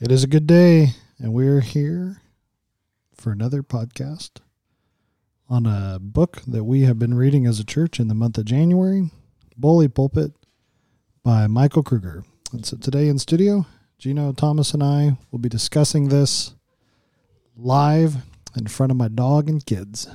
It is a good day, and we're here for another podcast on a book that we have been reading as a church in the month of January Bully Pulpit by Michael Kruger. And so today in studio, Gino, Thomas, and I will be discussing this live in front of my dog and kids.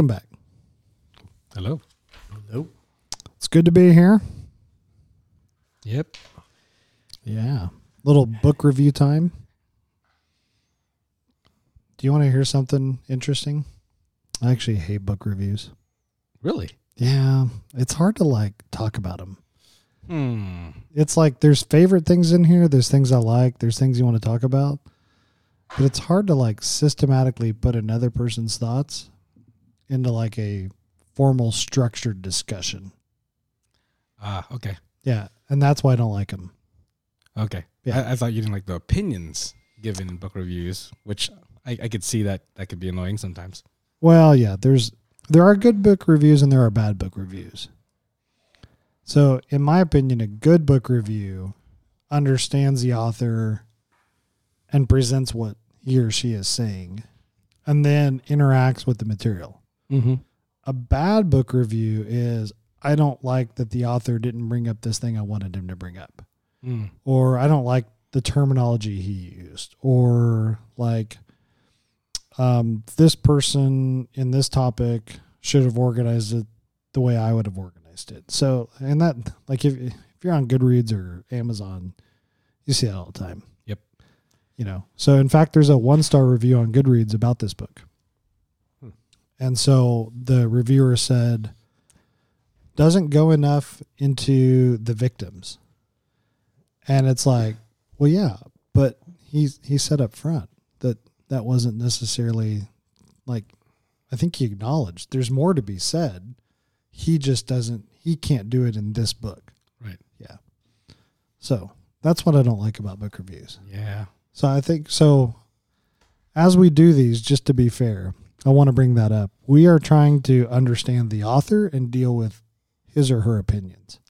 Welcome back. Hello. Hello. It's good to be here. Yep. Yeah. Little book review time. Do you want to hear something interesting? I actually hate book reviews. Really? Yeah, it's hard to like talk about them. Hmm. It's like there's favorite things in here, there's things I like, there's things you want to talk about. But it's hard to like systematically put another person's thoughts into like a formal structured discussion. Ah, okay. Yeah, and that's why I don't like them. Okay. Yeah. I, I thought you didn't like the opinions given in book reviews, which I, I could see that that could be annoying sometimes. Well, yeah, there's there are good book reviews and there are bad book reviews. So, in my opinion, a good book review understands the author and presents what he or she is saying and then interacts with the material. Mm-hmm. A bad book review is I don't like that the author didn't bring up this thing I wanted him to bring up Mm. or I don't like the terminology he used, or like um, this person in this topic should have organized it the way I would have organized it. So, and that like if if you're on Goodreads or Amazon, you see that all the time. Yep. You know, so in fact, there's a one star review on Goodreads about this book. And so the reviewer said doesn't go enough into the victims and it's like, well, yeah, but he's he said up front that that wasn't necessarily like. I think he acknowledged there's more to be said. He just doesn't. He can't do it in this book. Right. Yeah. So that's what I don't like about book reviews. Yeah. So I think so. As we do these, just to be fair, I want to bring that up. We are trying to understand the author and deal with his or her opinions.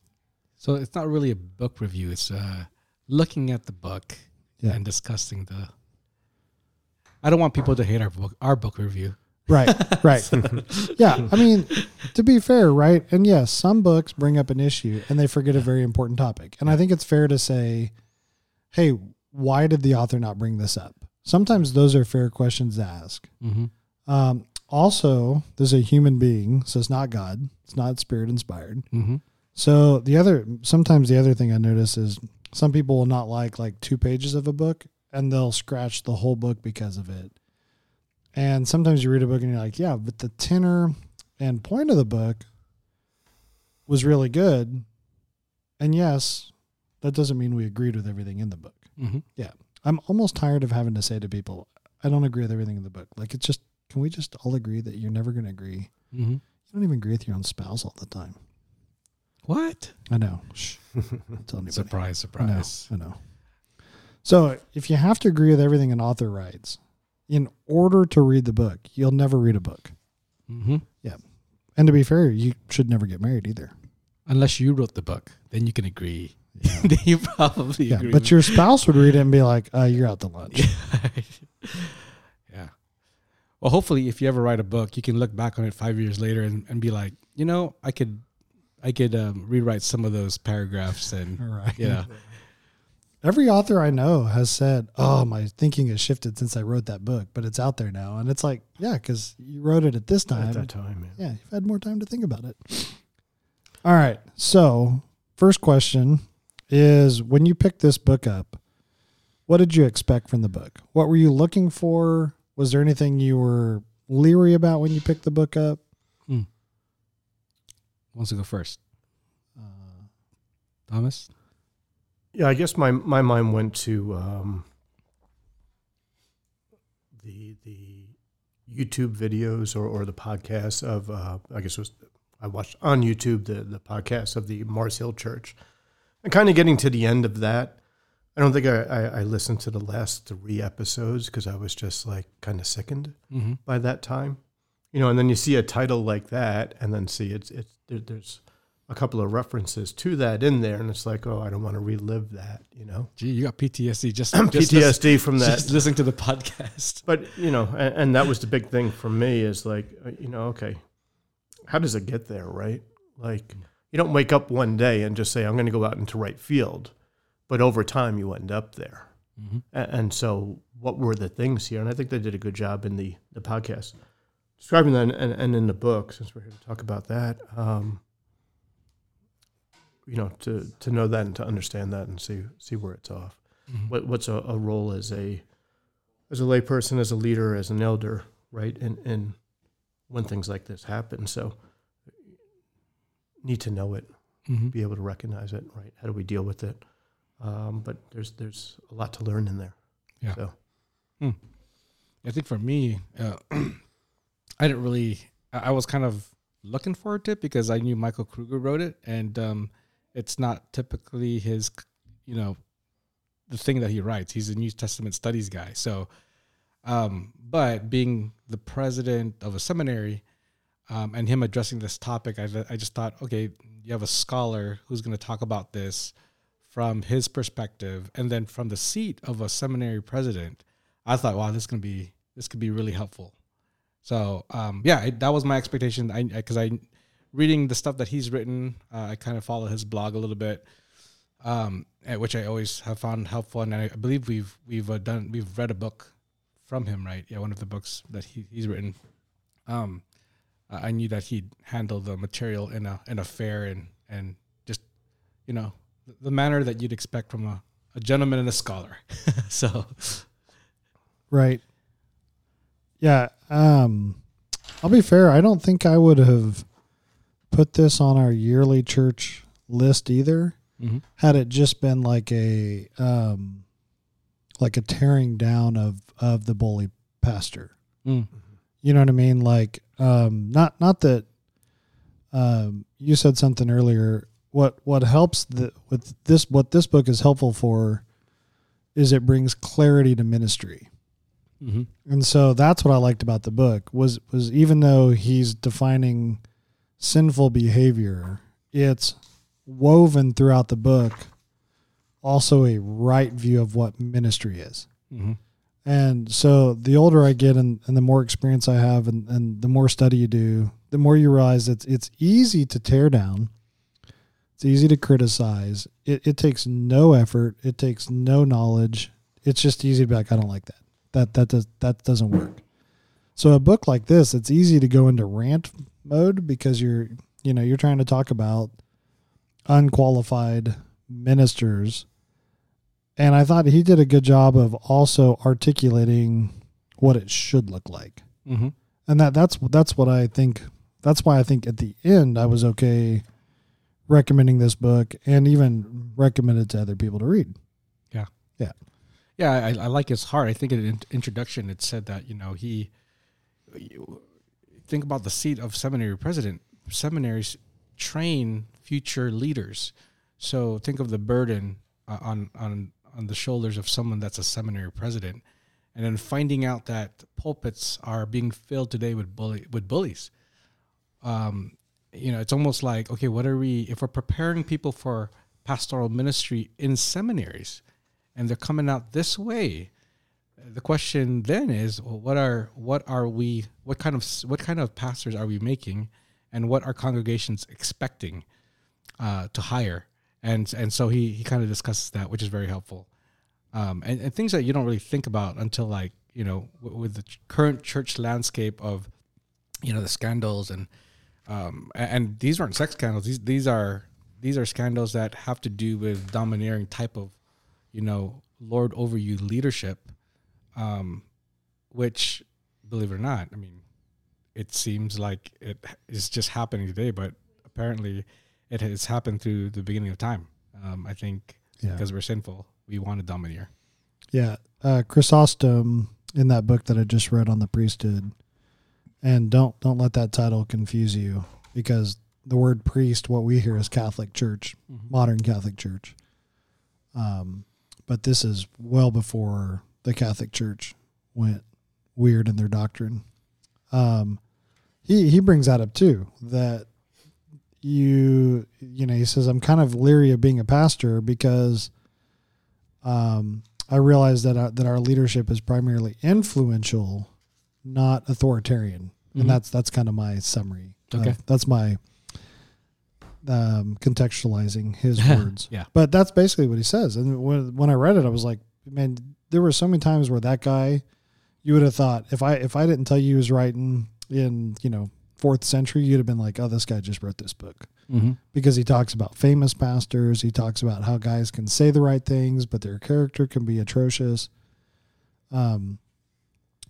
So it's not really a book review. It's uh, looking at the book Yeah. and discussing the. I don't want people to hate our book, our book review. Right, right. yeah, I mean, to be fair, right? And yes, some books bring up an issue and they forget a very important topic. And I think it's fair to say, hey, why did the author not bring this up? Sometimes those are fair questions to ask. Mm-hmm. Um, also, there's a human being, so it's not God, it's not spirit inspired. Mm-hmm. So the other, sometimes the other thing I notice is some people will not like like two pages of a book and they'll scratch the whole book because of it. And sometimes you read a book and you're like, yeah, but the tenor and point of the book was really good. And yes, that doesn't mean we agreed with everything in the book. Mm-hmm. Yeah. I'm almost tired of having to say to people, I don't agree with everything in the book. Like it's just, can we just all agree that you're never going to agree? Mm-hmm. You don't even agree with your own spouse all the time. What? I know. Shh. Tell. Surprise! I know. Surprise! I know. So if you have to agree with everything an author writes, in order to read the book, you'll never read a book. Mm-hmm. Yeah. And to be fair, you should never get married either. Unless you wrote the book, then you can agree. then you probably Yeah, agree. but your spouse would read it and be like, uh, "You're out to lunch." yeah. Well, hopefully, if you ever write a book, you can look back on it five years later and, and be like, you know, I could, I could um, rewrite some of those paragraphs and Right. yeah, Every author I know has said, "Oh, my thinking has shifted since I wrote that book, but it's out there now." And it's like, yeah, because you wrote it at this time. At that time, yeah. yeah, you've had more time to think about it. All right. So, first question is when you picked this book up, what did you expect from the book? What were you looking for? Was there anything you were leery about when you picked the book up? Who wants to go first? Uh, Thomas? Yeah, I guess my my mind went to um, the the YouTube videos or, or the podcasts of uh, I guess it was I watched on YouTube the the podcast of the Mars Hill Church, and kind of getting to the end of that. I don't think I, I, I listened to the last three episodes because I was just like kind of sickened Mm-hmm. by that time, you know. And then you see a title like that, and then see it's it's there, there's a couple of references to that in there, and it's like, oh, I don't want to relive that, you know. Gee, you got PTSD just, just listen- PTSD from that. Just listening to the podcast. But you know, and, and that was the big thing for me is like, uh, you know, okay, how does it get there, right? Like, you don't wake up one day and just say, I'm going to go out into right field, but over time you end up there. Mm-hmm. And so, what were the things here? And I think they did a good job in the the podcast describing that, and, and in the book, since we're here to talk about that. Um, you know, to to know that and to understand that and see see where it's off. Mm-hmm. What what's a, a role as a as a layperson, as a leader, as an elder, right? And and when things like this happen, so need to know it, Mm-hmm. be able to recognize it, right? How do we deal with it? Um, but there's there's a lot to learn in there. Yeah. So I think for me, uh, I didn't really. I I was kind of looking forward to it because I knew Michael Kruger wrote it, and um, it's not typically his, you know, the thing that he writes. He's a New Testament studies guy, so. Um, but being the president of a seminary, um, and him addressing this topic, I, I just thought, okay, you have a scholar who's going to talk about this from his perspective, and then from the seat of a seminary president. I thought, wow, this can be this could be really helpful. So um, yeah, I, that was my expectation. I because I, reading the stuff that he's written, uh, I kind of follow his blog a little bit, um, which I always have found helpful. And I, I believe we've we've uh, done we've read a book from him, right? Yeah, one of the books that he, he's written. Um, I knew that he'd handle the material in a in a fair and and just you know the, manner that you'd expect from a, a gentleman and a scholar. so Right. Yeah. Um, I'll be fair. I don't think I would have put this on our yearly church list either. mhm. Had it just been like a um, like a tearing down of of the bully pastor. Mm. You know what I mean? Like um, not not that um, you said something earlier. What what helps the, with this what this book is helpful for is it brings clarity to ministry. Mhm. And so that's what I liked about the book was was even though he's defining sinful behavior, it's woven throughout the book also a right view of what ministry is. Mhm. And so the older I get and, and the more experience I have and, and the more study you do, the more you realize it's it's easy to tear down. It's easy to criticize. It, it takes no effort. It takes no knowledge. It's just easy to be like, I don't like that. That that does that doesn't work. So a book like this, it's easy to go into rant mode because you're you know, you're trying to talk about unqualified ministers. And I thought he did a good job of also articulating what it should look like. Mhm. And that that's that's what I think that's why I think at the end I was okay recommending this book and even recommended to other people to read. Yeah, Yeah. Yeah. I, I like his heart. I think in the introduction it said that you know he you- think about the seat of seminary president. Seminaries train future leaders, so think of the burden uh, on on on the shoulders of someone that's a seminary president, and then finding out that pulpits are being filled today with bully with bullies. Um, you know, it's almost like okay, what are we if we're preparing people for pastoral ministry in seminaries? and they're coming out this way the question then is well, what are what are we what kind of what kind of pastors are we making and what are congregations expecting uh, to hire and and so he he kind of discusses that which is very helpful um, and, and things that you don't really think about until like you know w- with the ch- current church landscape of you know the scandals and um, and these aren't sex scandals these these are these are scandals that have to do with domineering type of you know lord over you leadership um which believe it or not, I mean, it seems like it is just happening today, but apparently it has happened through the beginning of time. Um, I think Yeah. because we're sinful, we want to domineer. Yeah. Uh, Chrysostom in that book that I just read on the priesthood, and don't don't let that title confuse you because the word priest, what we hear is Catholic Church, modern Catholic Church. Um, but this is well before the Catholic Church went weird in their doctrine. Um, he he brings that up too that you you know he says I'm kind of leery of being a pastor because um, I realize that our, that our leadership is primarily influential, not authoritarian, Mhm. and that's that's kind of my summary. Okay. of- that's my um, contextualizing his words. Yeah. but that's basically what he says. And when when I read it, I was like, man, there were so many times where that guy, you would have thought if I if I didn't tell you he was writing in you know fourth century, you'd have been like, oh, this guy just wrote this book Mm-hmm. because he talks about famous pastors. He talks about how guys can say the right things, but their character can be atrocious. Um,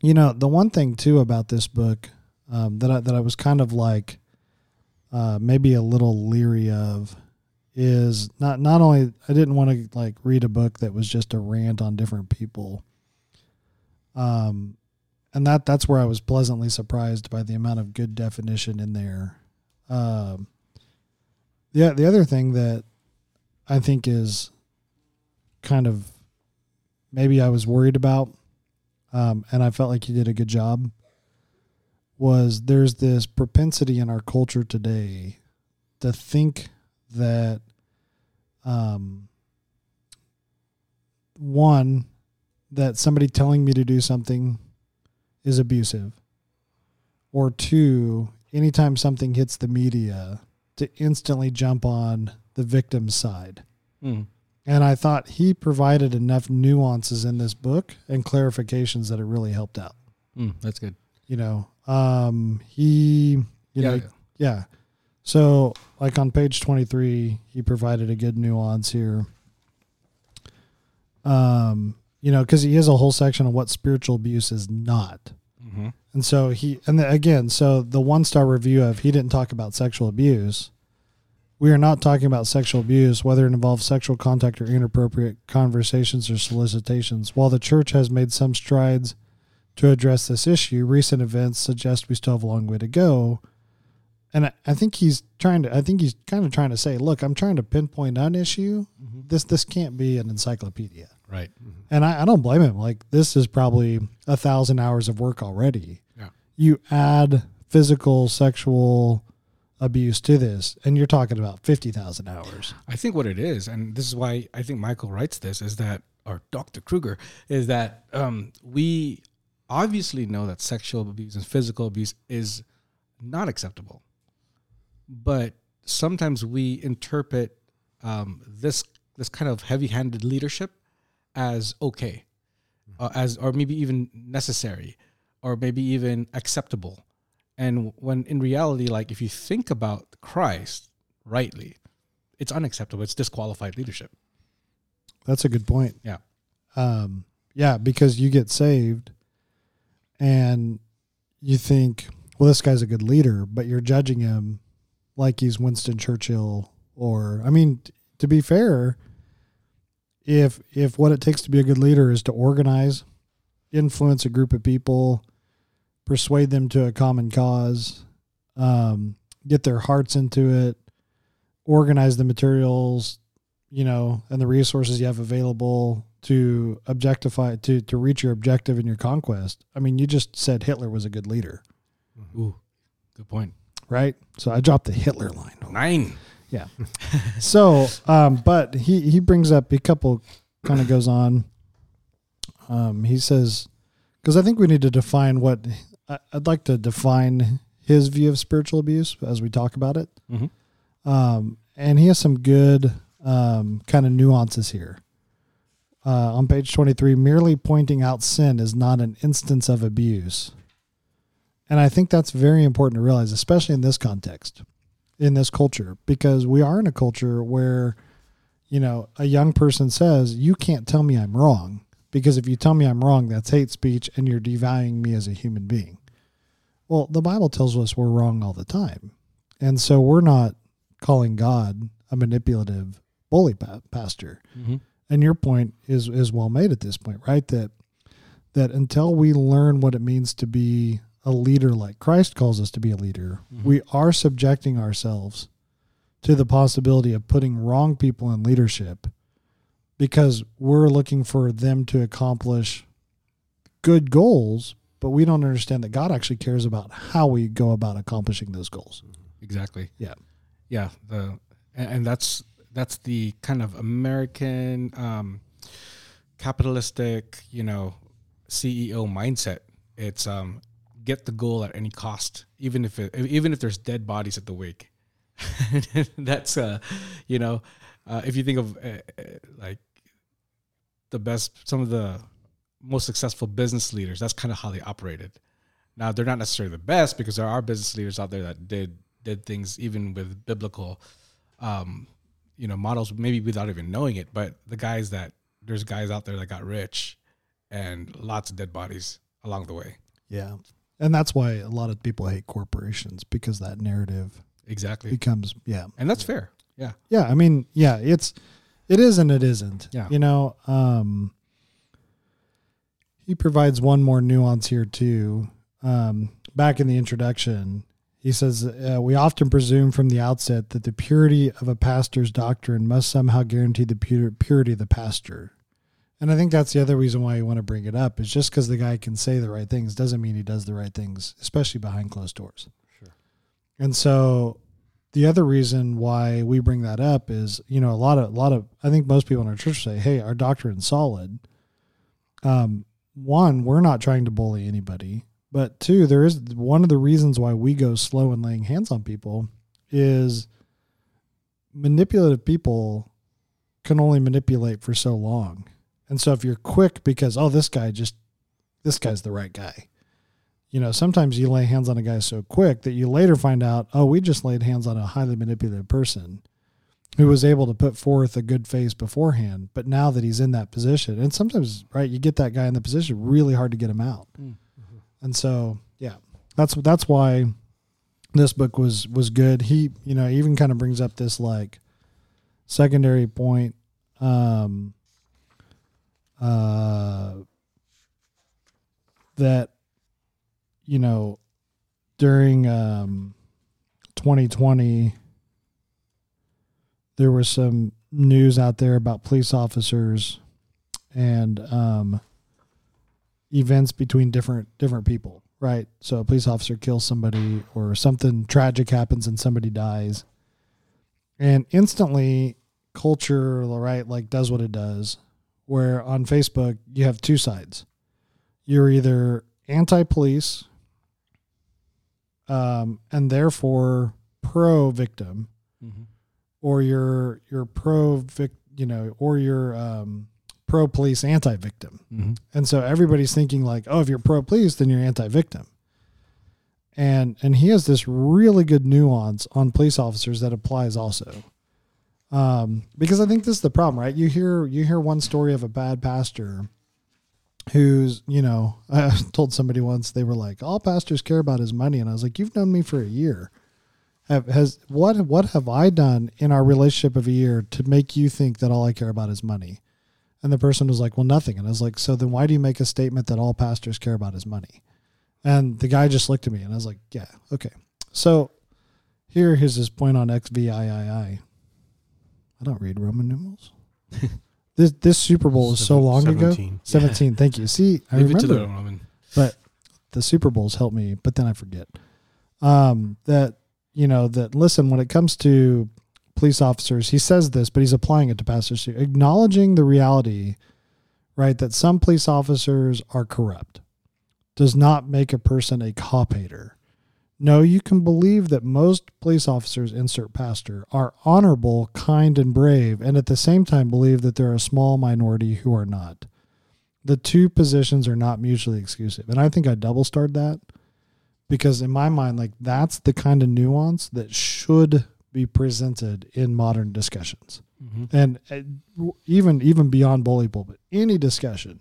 you know, the one thing too about this book um, that I, that I was kind of like uh, maybe a little leery of is not not only I didn't want to like read a book that was just a rant on different people. Um, and that that's where I was pleasantly surprised by the amount of good definition in there. Um, yeah, the other thing that I think is kind of maybe I was worried about, um, and I felt like he did a good job, was there's this propensity in our culture today to think that um, one, that somebody telling me to do something is abusive, or two, anytime something hits the media, to instantly jump on the victim's side. Mm. And I thought he provided enough nuances in this book and clarifications that it really helped out. Mm, that's good. You know, um, he, you yeah. know, yeah. So, like on page 23, he provided a good nuance here. Um, you know, because he has a whole section on what spiritual abuse is not. Mm-hmm. And so he, and the, again, so the one star review of he didn't talk about sexual abuse. We are not talking about sexual abuse, whether it involves sexual contact or inappropriate conversations or solicitations. While the church has made some strides to address this issue, recent events suggest we still have a long way to go. And I, I think he's trying to, I think he's kind of trying to say, look, I'm trying to pinpoint an issue. Mm-hmm. This, this can't be an encyclopedia. Right. And I, I don't blame him. Like this is probably a thousand hours of work already. Yeah. You add physical, sexual abuse to this, and you're talking about fifty thousand hours. I think what it is, and this is why I think Michael writes this, is that, or Dr. Kruger, is that um, we obviously know that sexual abuse and physical abuse is not acceptable. But sometimes we interpret um, this this kind of heavy-handed leadership as okay, uh, as or maybe even necessary, or maybe even acceptable. And when in reality, like if you think about Christ rightly, it's unacceptable. It's disqualified leadership. That's a good point. Yeah. Um, yeah, because you get saved, and you think, well, this guy's a good leader, but you're judging him like he's Winston Churchill, or I mean, t- to be fair, if if what it takes to be a good leader is to organize, influence a group of people, persuade them to a common cause, um, get their hearts into it, organize the materials, you know, and the resources you have available to objectify to to reach your objective in your conquest. I mean, you just said Hitler was a good leader, Ooh, good point. right? So I dropped the Hitler line. Nine. Yeah. so, um, but he he brings up a couple, kind of goes on. Um, he says, because I think we need to define what I'd like to define his view of spiritual abuse as we talk about it. Mhm. Um, and he has some good um, kind of nuances here. Uh, on page 23, merely pointing out sin is not an instance of abuse. And I think that's very important to realize, especially in this context, in this culture, because we are in a culture where, you know, a young person says, You can't tell me I'm wrong because if you tell me I'm wrong, that's hate speech and you're devaluing me as a human being. Well, the Bible tells us we're wrong all the time. And so we're not calling God a manipulative bully pa- pastor. Mm-hmm. And your point is is well made at this point, right? That that until we learn what it means to be a leader like Christ calls us to be a leader, Mhm. we are subjecting ourselves to the possibility of putting wrong people in leadership because we're looking for them to accomplish good goals, but we don't understand that God actually cares about how we go about accomplishing those goals. Exactly. Yeah. Yeah. The and, and that's that's the kind of American um, capitalistic, you know, CEO mindset. It's um, get the goal at any cost, even if it, even if there's dead bodies at the wake. that's uh, you know, uh, if you think of uh, uh, like the best, some of the most successful business leaders, that's kind of how they operated. Now they're not necessarily the best because there are business leaders out there that did did things even with biblical, um, you know, models, maybe without even knowing it. But the guys that there's guys out there that got rich, and lots of dead bodies along the way. Yeah. And that's why a lot of people hate corporations because that narrative Exactly, becomes yeah. and that's fair. Yeah, Yeah, I mean, yeah, it's it is and it isn't. Yeah. You know, um he provides one more nuance here too. Um back in the introduction, he says uh, we often presume from the outset that the purity of a pastor's doctrine must somehow guarantee the pure, purity of the pastor. And I think that's the other reason why you want to bring it up is just because the guy can say the right things doesn't mean he does the right things, especially behind closed doors. Sure. And so the other reason why we bring that up is, you know, a lot of a lot of I think most people in our church say, "Hey, our doctrine's solid." Um, one, we're not trying to bully anybody, but two, there is one of the reasons why we go slow in laying hands on people is manipulative people can only manipulate for so long. And so if you're quick because oh this guy just this guy's the right guy. You know, sometimes you lay hands on a guy so quick that you later find out, oh, we just laid hands on a highly manipulative person who was able to put forth a good face beforehand, but now that he's in that position, and sometimes right, you get that guy in the position, really hard to get him out. Mm. And so, yeah, that's that's why this book was was good. He, you know, even kind of brings up this like secondary point um uh that you know during um 2020 there was some news out there about police officers and um events between different different people right so a police officer kills somebody or something tragic happens and somebody dies and instantly culture right like does what it does where on facebook you have two sides you're either anti-police um, and therefore pro victim mm-hmm. Or you're you're pro vic you know or you're um, pro police anti victim Mm-hmm. and so everybody's thinking like oh if you're pro police then you're anti victim and and he has this really good nuance on police officers that applies also. Um, because I think this is the problem right? You hear you hear one story of a bad pastor who's you know I told somebody once they were like all pastors care about is money. And I was like you've known me for a year have has what what have I done in our relationship of a year to make you think that all I care about is money? And the person was like, "Well, nothing." And I was like, "So then why do you make a statement that all pastors care about is money?" And the guy just looked at me and I was like, "Yeah, okay." So here is his point on XVIII. I don't read Roman numerals. this this Super Bowl was so long ago. 17. 17. Thank you. See, I Leave it to remember the Roman. but the Super Bowls help me, but then I forget. Um, that you know that listen when it comes to police officers, he says this, but he's applying it to pastors too. Acknowledging the reality, right, that some police officers are corrupt, does not make a person a cop hater. No, you can believe that most police officers, insert pastor, are honorable, kind, and brave, and at the same time believe that there are a small minority who are not the two positions are not mutually exclusive. And I think I double starred that because in my mind, like that's the kind of nuance that should be presented in modern discussions. Mm-hmm. And uh, even even beyond bully pulpit, any discussion,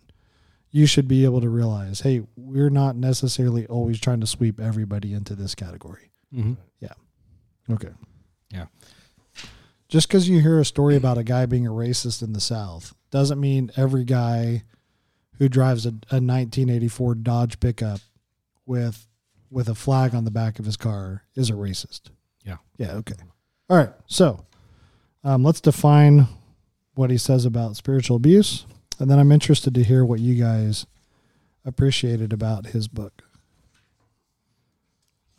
you should be able to realize, hey, we're not necessarily always trying to sweep everybody into this category. Mm-hmm. Okay. Yeah. Just because you hear a story about a guy being a racist in the South doesn't mean every guy who drives a, a 1984 Dodge pickup with with a flag on the back of his car is a racist. Yeah. Yeah. Okay. All right. So um, let's define what he says about spiritual abuse, and then I'm interested to hear what you guys appreciated about his book.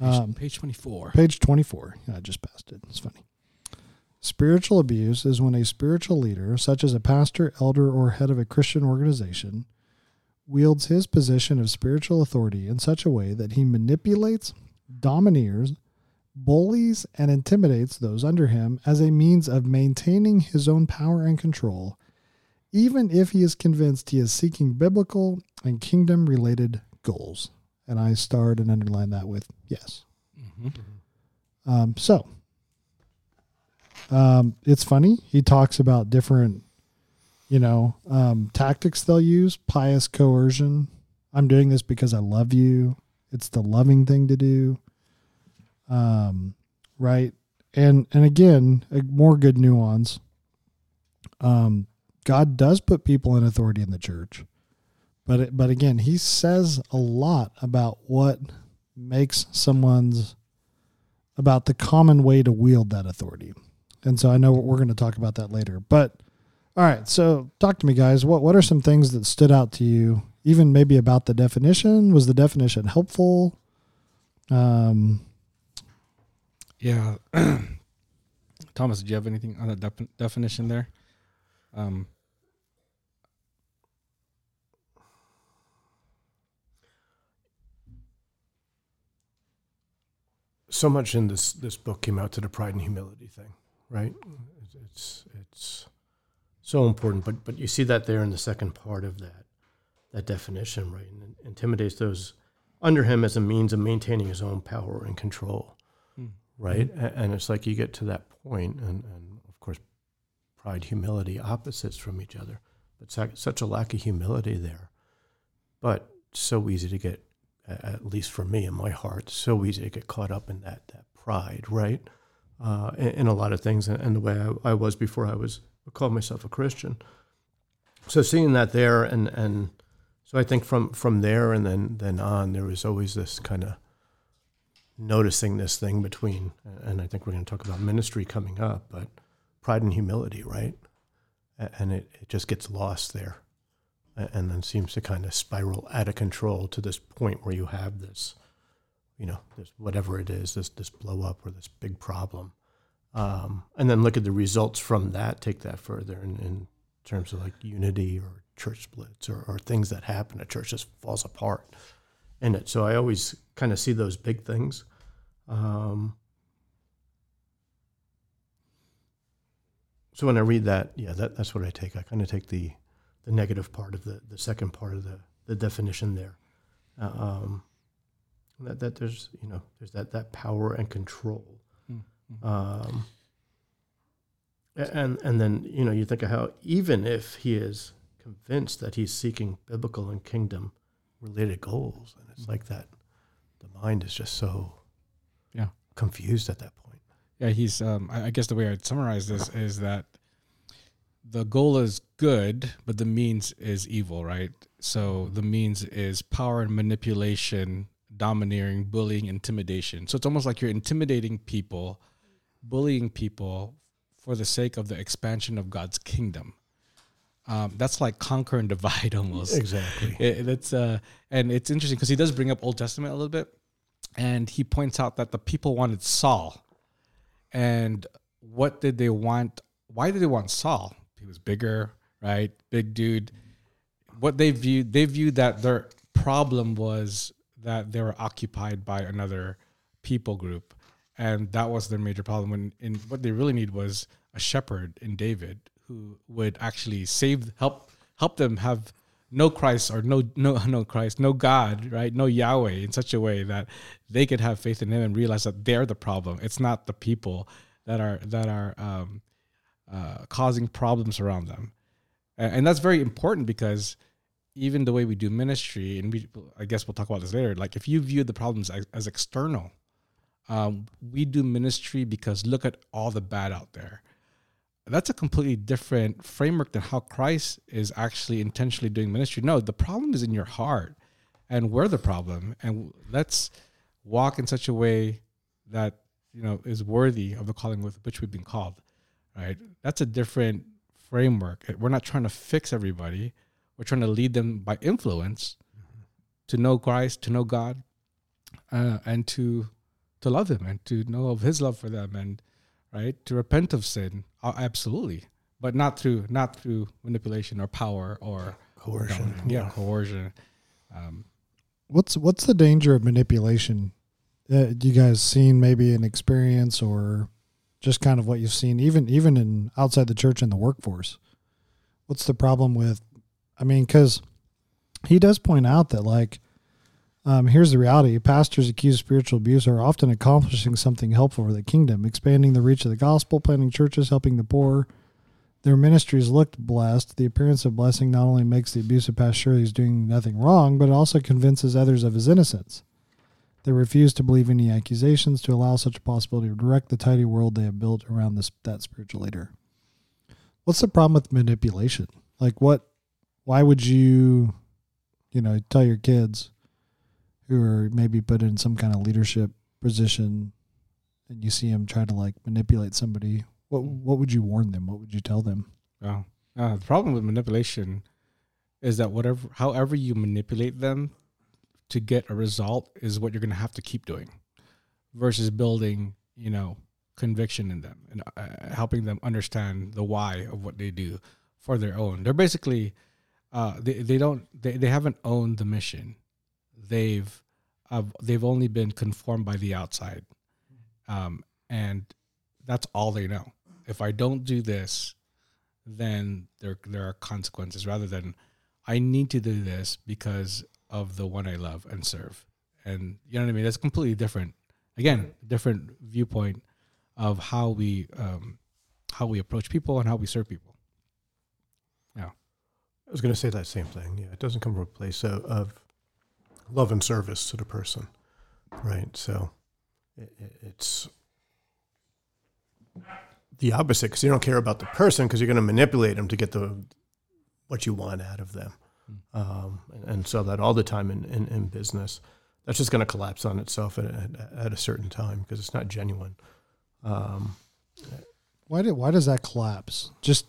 Page, Um, page 24. Page 24. Yeah, I just passed it. It's funny. Spiritual abuse is when a spiritual leader, such as a pastor, elder, or head of a Christian organization, wields his position of spiritual authority in such a way that he manipulates, domineers, bullies, and intimidates those under him as a means of maintaining his own power and control, even if he is convinced he is seeking biblical and kingdom related goals. And I starred and underlined that with yes. hmm Um, so um, it's funny. He talks about different, you know, um, tactics they'll use. Pious coercion. I'm doing this because I love you. It's the loving thing to do. Um, right. And and again, more good nuance. Um, God does put people in authority in the church, but it, but again, He says a lot about what makes someone's about the common way to wield that authority. And so I know we're going to talk about that later. But all right, so talk to me guys. What what are some things that stood out to you even maybe about the definition? Was the definition helpful? Um Yeah. Thomas, do you have anything on that def- definition there? Um, so much in this this book came out to the pride and humility thing, right? It's it's, it's so important, but but you see that there in the second part of that that definition, right? And intimidates those under him as a means of maintaining his own power and control, Hmm. right? And it's like you get to that point, and and of course, pride, humility, opposites from each other, but such such a lack of humility there, but so easy to get at least for me in my heart, so easy to get caught up in that that pride, right? Uh, in, in a lot of things, and, and the way I, I was before I was called myself a Christian. So seeing that there, and and so I think from from there and then then on, there was always this kind of noticing this thing between, and I think we're going to talk about ministry coming up, but pride and humility, right? And it, it just gets lost there and then seems to kind of spiral out of control to this point where you have this, you know, this whatever it is, this this blow up or this big problem, um, and then look at the results from that. Take that further in, in terms of like unity or church splits or, or things that happen. A church just falls apart in it. So I always kind of see those big things. Um, so when I read that, yeah, that, that's what I take. I kind of take the the negative part of the, the second part of the, the definition there. Uh, um, that, that there's you know there's that, that power and control, um, and and then you know you think of how even if he is convinced that he's seeking biblical and kingdom related goals, and it's like that, the mind is just so Yeah. confused at that point. yeah, he's. Um, I, I guess the way I'd summarize this is that the goal is good, but the means is evil, right? So the means is power and manipulation, domineering, bullying, intimidation. So it's almost like you're intimidating people, bullying people for the sake of the expansion of God's kingdom. Um, that's like conquer and divide almost. Exactly. It, it's uh, and it's interesting because he does bring up Old Testament a little bit, and he points out that the people wanted Saul, and what did they want? Why did they want Saul? He was bigger, right? Big dude. What they viewed, they viewed that their problem was that they were occupied by another people group, and that was their major problem. In what they really need was a shepherd in David who would actually save, help, help them have no Christ or no no no Christ, no God, right? No Yahweh in such a way that they could have faith in Him and realize that they're the problem. It's not the people that are that are um, uh, causing problems around them, and, and that's very important because even the way we do ministry, and we, I guess we'll talk about this later. Like if you view the problems as, as external, um, we do ministry because look at all the bad out there. That's a completely different framework than how Christ is actually intentionally doing ministry. No, the problem is in your heart, and we're the problem. And let's walk in such a way that you know is worthy of the calling with which we've been called. Right? That's a different framework. We're not trying to fix everybody. We're trying to lead them by influence mm-hmm. to know Christ, to know God, uh, and to to love Him and to know of His love for them, and right to repent of sin. Uh, absolutely, but not through not through manipulation or power or coercion. yeah, coercion. Um, what's what's the danger of manipulation? Uh, you guys seen maybe an experience or just kind of what you've seen, even even in outside the church and the workforce? What's the problem with I mean, because he does point out that, like, um, here's the reality pastors accused of spiritual abuse are often accomplishing something helpful for the kingdom, expanding the reach of the gospel, planting churches, helping the poor. Their ministries looked blessed. The appearance of blessing not only makes the abusive pastor sure he's doing nothing wrong, but it also convinces others of his innocence. They refuse to believe any accusations to allow such a possibility to direct the tidy world they have built around this that spiritual leader. What's the problem with manipulation? Like what why would you, you know, tell your kids who are maybe put in some kind of leadership position and you see them try to like manipulate somebody? What what would you warn them? What would you tell them? Oh, uh, the problem with manipulation is that whatever, however you manipulate them to get a result, is what you're going to have to keep doing, versus building, you know, conviction in them and uh, helping them understand the why of what they do for their own. They're basically uh, they they don't they, they haven't owned the mission. They've uh, they've only been conformed by the outside, um, and that's all they know. If I don't do this, then there there are consequences. Rather than I need to do this because of the one I love and serve, and you know what I mean. That's completely different. Again, different viewpoint of how we um, how we approach people and how we serve people. Yeah, I was going to say that same thing. Yeah, it doesn't come from a place of, of love and service to the person, right? So it, it's the opposite because you don't care about the person because you're going to manipulate them to get the what you want out of them, hmm. um, and, and, so that all the time in, in, in business, that's just going to collapse on itself at, at, at, a certain time because it's not genuine. Um, why did why does that collapse? Just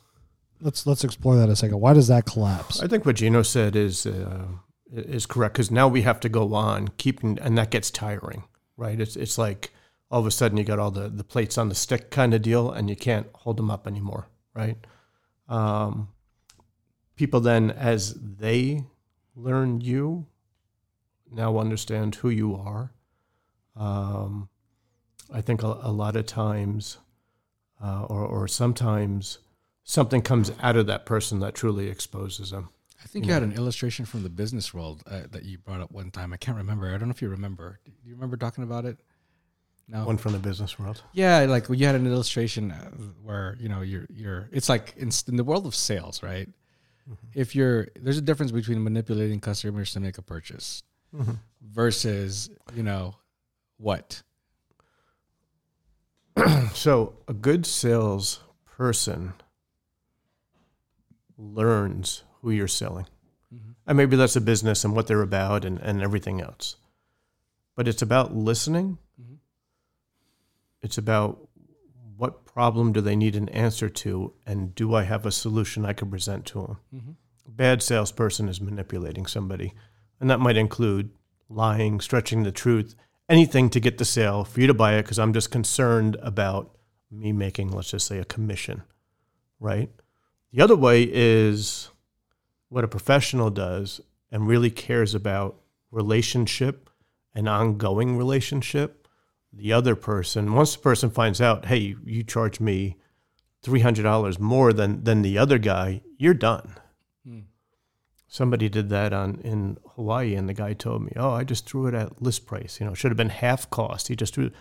let's let's explore that a second. Why does that collapse? I think what Gino said is uh, is correct because now we have to go on keeping, and that gets tiring, right? It's it's like all of a sudden you got all the the plates on the stick kind of deal, and you can't hold them up anymore, right? Um, people then, as they learn you, now understand who you are. Um, I think a, a lot of times, uh, or or sometimes something comes out of that person that truly exposes them. I think you, you had an illustration from the business world uh, that you brought up one time. I can't remember. I don't know if you remember. Do you remember talking about it? No. One from the business world. Yeah, like you had an illustration where you know you're you're. It's like in, in the world of sales, right? Mm-hmm. If you're there's a difference between manipulating customers to make a purchase mm-hmm. versus you know what. so a good sales person learns who you're selling. Mm-hmm. And maybe that's a business and what they're about and, and everything else. But it's about listening. Mm-hmm. It's about what problem do they need an answer to, and do I have a solution I can present to them? Mm-hmm. A bad salesperson is manipulating somebody, and that might include lying, stretching the truth, anything to get the sale for you to buy it because I'm just concerned about me making, let's just say, a commission, right? The other way is what a professional does and really cares about relationship and ongoing relationship. The other person, once the person finds out, hey, you charge me $300 more than, than the other guy, you're done. Hmm. Somebody did that on in Hawaii, and the guy told me, "Oh, I just threw it at list price. You know, should have been half cost. He just threw."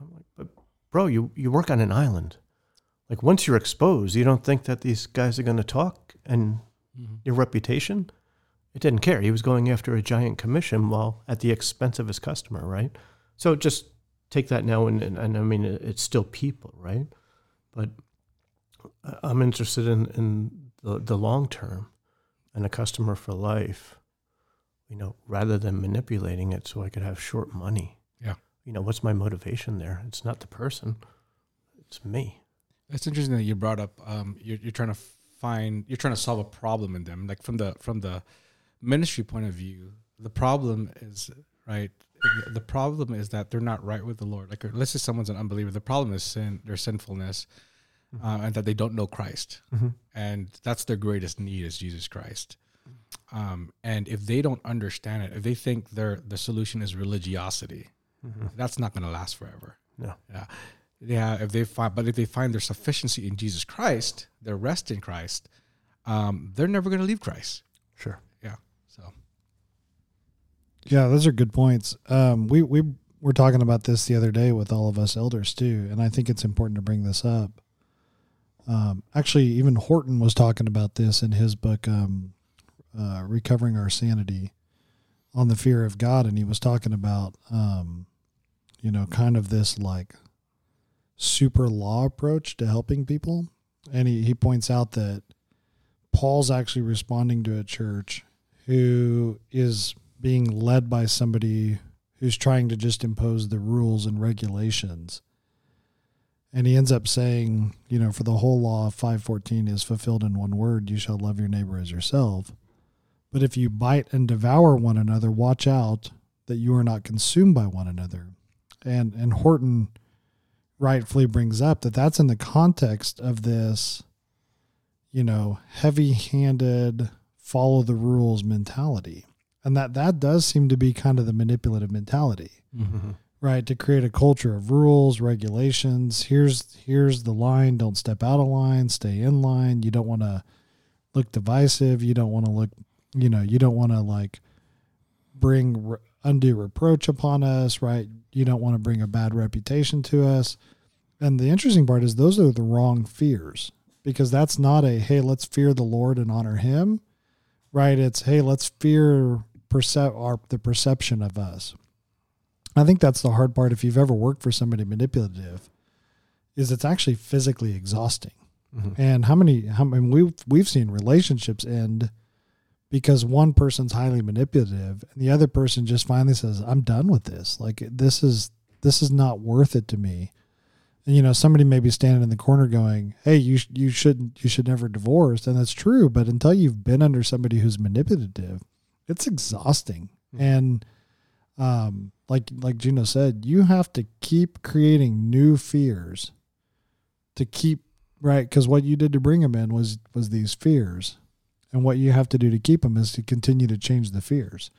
I'm like, "But bro, you you work on an island like once you're exposed, you don't think that these guys are going to talk and mm-hmm. your reputation It didn't care. He was going after a giant commission while at the expense of his customer, right? So just take that now, and, and, and I mean, it's still people, right? But I'm interested in, in the, the long term and a customer for life, you know, rather than manipulating it so I could have short money. Yeah. You know, what's my motivation there? It's not the person, it's me. That's interesting that you brought up. Um, you're, you're trying to find, you're trying to solve a problem in them. Like from the from the ministry point of view, the problem is right. The problem is that they're not right with the Lord. Like let's say someone's an unbeliever. The problem is sin, their sinfulness, mm-hmm. uh, and that they don't know Christ, mm-hmm. and that's their greatest need is Jesus Christ. Um, and if they don't understand it, if they think their the solution is religiosity, mm-hmm. that's not going to last forever. No. Yeah. Yeah. If they find, but if they find their sufficiency in Jesus Christ, their rest in Christ, um, they're never going to leave Christ. Sure. Yeah. So. Yeah, those are good points. Um, we we were talking about this the other day with all of us elders too, and I think it's important to bring this up. Um, actually, even Horton was talking about this in his book, um, uh, Recovering Our Sanity, on the fear of God. And he was talking about, um, you know, kind of this like super law approach to helping people. And he, he points out that Paul's actually responding to a church who is being led by somebody who's trying to just impose the rules and regulations and he ends up saying, you know, for the whole law of 514 is fulfilled in one word, you shall love your neighbor as yourself. But if you bite and devour one another, watch out that you are not consumed by one another. And and Horton rightfully brings up that that's in the context of this, you know, heavy-handed follow the rules mentality. And that that does seem to be kind of the manipulative mentality. Mm-hmm. right? To create a culture of rules regulations. Here's here's the line don't step out of line stay in line. You don't want to look divisive. You don't want to look you know you don't want to like bring re- undue reproach upon us right you don't want to bring a bad reputation to us and the interesting part is those are the wrong fears because that's not a hey let's fear the lord and honor him right it's hey let's fear perce- our the perception of us I think that's the hard part. If you've ever worked for somebody manipulative, is it's actually physically exhausting. Mm-hmm. And how many? How I mean, we've we've seen relationships end because one person's highly manipulative and the other person just finally says, "I'm done with this. Like this is this is not worth it to me." And you know, somebody may be standing in the corner going, "Hey, you you shouldn't you should never divorce," and that's true. But until you've been under somebody who's manipulative, it's exhausting. Mm-hmm. And um, like like Gino said, you have to keep creating new fears to keep right because what you did to bring them in was was these fears, and what you have to do to keep them is to continue to change the fears.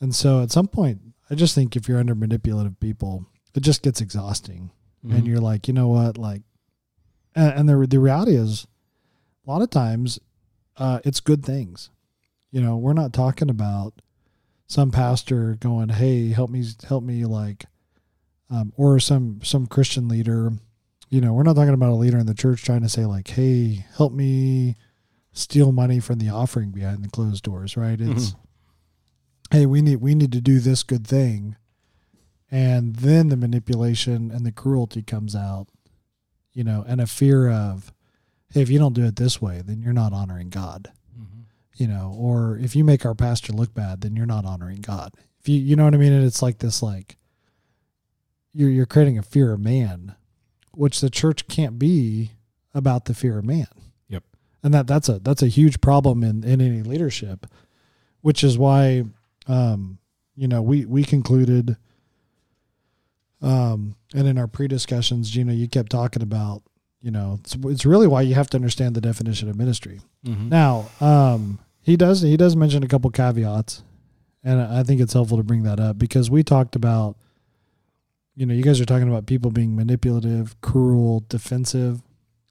And so at some point, I just think if you're under manipulative people, it just gets exhausting, mm-hmm. and you're like, you know what, like, and, and the the reality is, a lot of times, uh, it's good things. You know, we're not talking about some pastor going, "Hey, help me, help me," like, um, or some some Christian leader. You know, we're not talking about a leader in the church trying to say like, "Hey, help me steal money from the offering behind the closed doors." Right? It's, mm-hmm. hey, we need we need to do this good thing, and then the manipulation and the cruelty comes out. You know, and a fear of, hey, if you don't do it this way, then you're not honoring God you know, or if you make our pastor look bad, then you're not honoring God. If you, you know what I mean? And it's like this, like you're, you're creating a fear of man, which the church can't be about the fear of man. And that, that's a, that's a huge problem in, in any leadership, which is why, um, you know, we, we concluded, um, and in our pre-discussions, Gino, you kept talking about, you know, it's, it's really why you have to understand the definition of ministry. Mm-hmm. Now, um, he does. He does mention a couple caveats, and I think it's helpful to bring that up because we talked about, you know, you guys are talking about people being manipulative, cruel, defensive.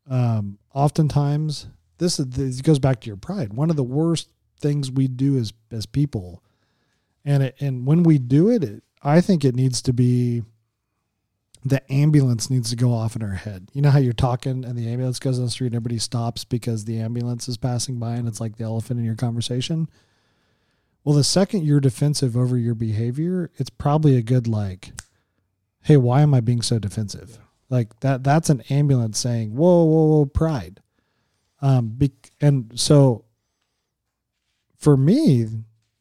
Um, oftentimes, this, is, this goes back to your pride. One of the worst things we do as as people, and it, and when we do it, it I think it needs to be the ambulance needs to go off in our head. You know how you're talking and the ambulance goes on the street and everybody stops because the ambulance is passing by and it's like the elephant in your conversation? Well, the second you're defensive over your behavior, it's probably a good like, hey, why am I being so defensive? Like that that's an ambulance saying, whoa, whoa, whoa, pride. Um, be, and so for me,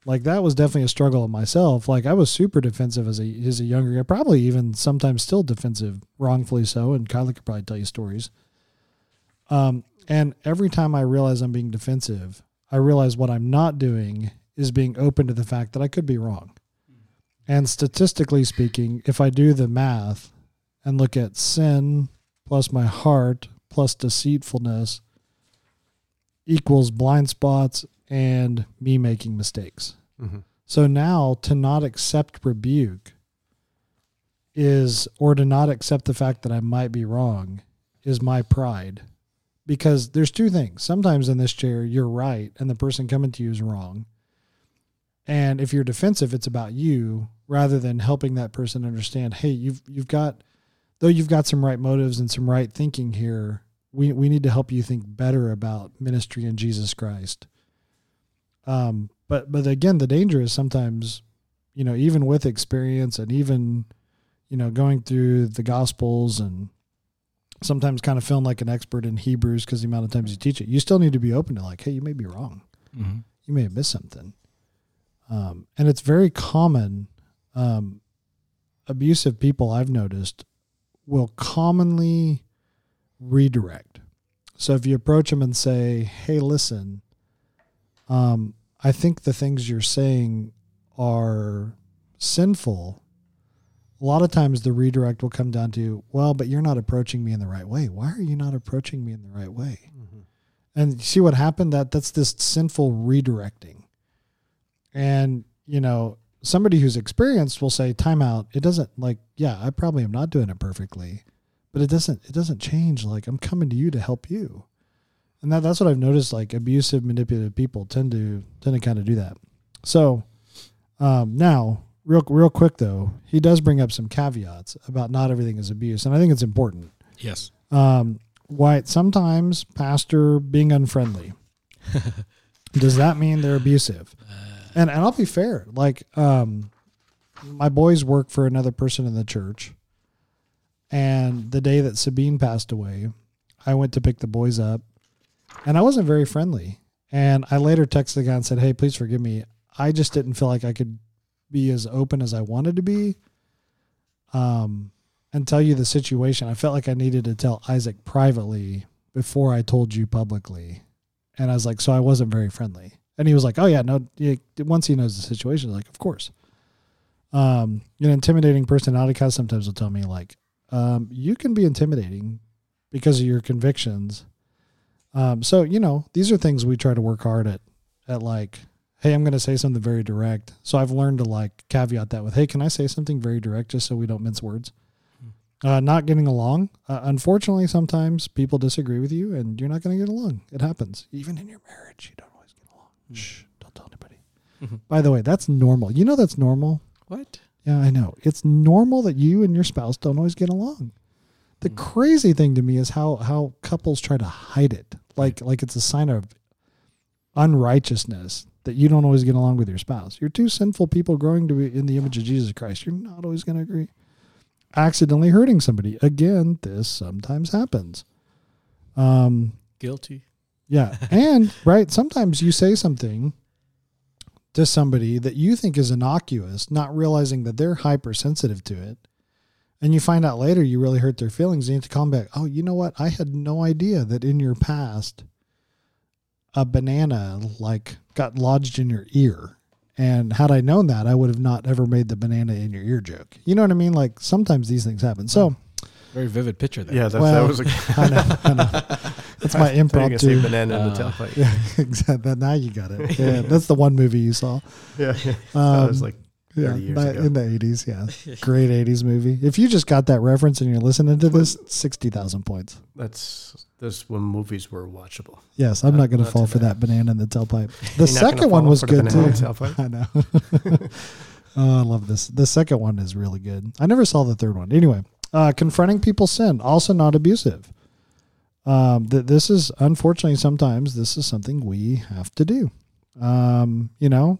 like that was definitely a struggle of myself. Like I was super defensive as a as a younger guy, probably even sometimes still defensive, wrongfully so. And Kyla could probably tell you stories. Um, and every time I realize I'm being defensive, I realize what I'm not doing is being open to the fact that I could be wrong. And statistically speaking, if I do the math and look at sin plus my heart plus deceitfulness equals blind spots and me making mistakes. Mm-hmm. So now to not accept rebuke is, or to not accept the fact that I might be wrong is my pride. Because there's two things. Sometimes in this chair, you're right and the person coming to you is wrong. And if you're defensive, it's about you rather than helping that person understand, hey, you've you've got though you've got some right motives and some right thinking here, we we need to help you think better about ministry in Jesus Christ. Um, but but again, the danger is sometimes, you know, even with experience and even, you know, going through the Gospels and sometimes kind of feeling like an expert in Hebrews because the amount of times you teach it, you still need to be open to like, hey, you may be wrong, mm-hmm. you may have missed something. Um, and it's very common. Um, abusive people I've noticed will commonly redirect. So if you approach them and say, "Hey, listen, um, I think the things you're saying are sinful," a lot of times the redirect will come down to, "Well, but you're not approaching me in the right way. Why are you not approaching me in the right way?" Mm-hmm. And see what happened? That that's this sinful redirecting. And, you know, somebody who's experienced will say, timeout. It doesn't like, yeah, I probably am not doing it perfectly, but it doesn't, it doesn't change. Like I'm coming to you to help you. And that, that's what I've noticed. Like abusive, manipulative people tend to, tend to kind of do that. So, um, now real, real quick though, he does bring up some caveats about not everything is abuse. And I think it's important. Yes. Um, why sometimes pastor being unfriendly, does that mean they're abusive? And and I'll be fair, like um, my boys work for another person in the church, and the day that Sabine passed away, I went to pick the boys up, and I wasn't very friendly. And I later texted the guy and said, "Hey, please forgive me. I just didn't feel like I could be as open as I wanted to be." Um, and tell you the situation. I felt like I needed to tell Isaac privately before I told you publicly. And I was like, so I wasn't very friendly. And he was like, "Oh yeah, no." once he knows the situation, like, of course. Um, an intimidating personality cause sometimes will tell me like, um, "You can be intimidating because of your convictions." Um, so you know, these are things we try to work hard at. At like, hey, I'm going to say something very direct. So I've learned to like caveat that with, "Hey, can I say something very direct just so we don't mince words?" Hmm. Uh, not getting along. Uh, unfortunately, sometimes people disagree with you, and you're not going to get along. It happens, even in your marriage. You don't always get along. Mm. Shh, don't tell anybody. Mm-hmm. By the way, that's normal. You know that's normal. What? Yeah, I know. It's normal that you and your spouse don't always get along. The mm. crazy thing to me is how how couples try to hide it. Like like it's a sign of unrighteousness that you don't always get along with your spouse. You're two sinful people growing to be in the image of Jesus Christ. You're not always going to agree. Accidentally hurting somebody. Again, this sometimes happens. Um, Guilty. Yeah. And, right, sometimes you say something to somebody that you think is innocuous, not realizing that they're hypersensitive to it. And you find out later you really hurt their feelings. And you have to come back. Oh, you know what? I had no idea that in your past, a banana like got lodged in your ear. And had I known that, I would have not ever made the banana in your ear joke. You know what I mean? Like sometimes these things happen. So, very vivid picture there. Yeah, that's, well, that was. A, I know. I know. That's my impromptu banana uh, in the uh, tailpipe. Yeah, exactly. Now you got it. Yeah, that's the one movie you saw. Yeah, um, that was like yeah, in the eighties. Yeah, great eighties movie. If you just got that reference and you're listening to this, sixty thousand points. That's that's when movies were watchable. Yes, I'm not, not going to fall for that banana in the tailpipe. The second one was good too. I know. oh, I love this. The second one is really good. I never saw the third one. Anyway, uh, confronting people's sin, also not abusive. Um, th- this is unfortunately sometimes this is something we have to do. Um, you know,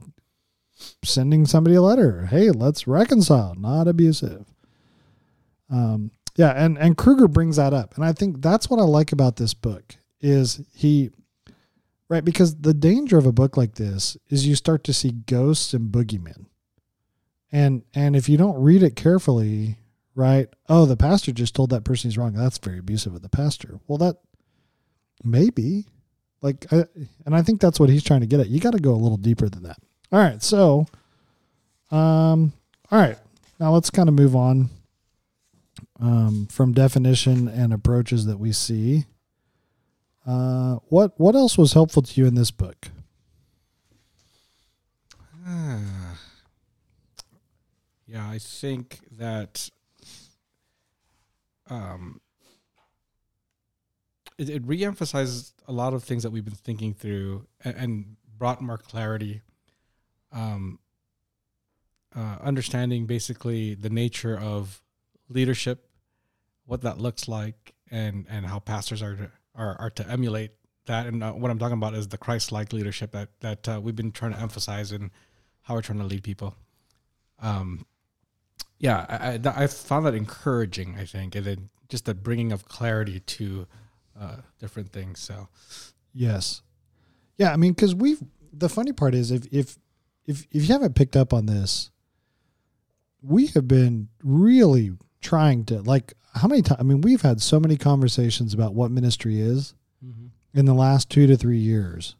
sending somebody a letter. Hey, let's reconcile, not abusive. Um, yeah, and and Kruger brings that up, and I think that's what I like about this book is he, right? Because the danger of a book like this is you start to see ghosts and boogeymen, and and if you don't read it carefully, right? Oh, the pastor just told that person he's wrong. That's very abusive of the pastor. Well, that maybe, like, I, and I think that's what he's trying to get at. You got to go a little deeper than that. All right, so, um, all right, now let's kind of move on um, from definition and approaches that we see. Uh, what what else was helpful to you in this book? yeah, I think that um, it, it reemphasizes a lot of things that we've been thinking through and, and brought more clarity. Um, uh, understanding basically the nature of leadership, what that looks like, and and how pastors are to, are are to emulate that. And uh, what I'm talking about is the Christ-like leadership that that uh, we've been trying to emphasize and how we're trying to lead people. Um, yeah, I, I, I found that encouraging. I think, and then just the bringing of clarity to uh, different things. So, yes, yeah. I mean, because we've the funny part is if if if if you haven't picked up on this, we have been really trying to like how many times? I mean, we've had so many conversations about what ministry is mm-hmm. in the last two to three years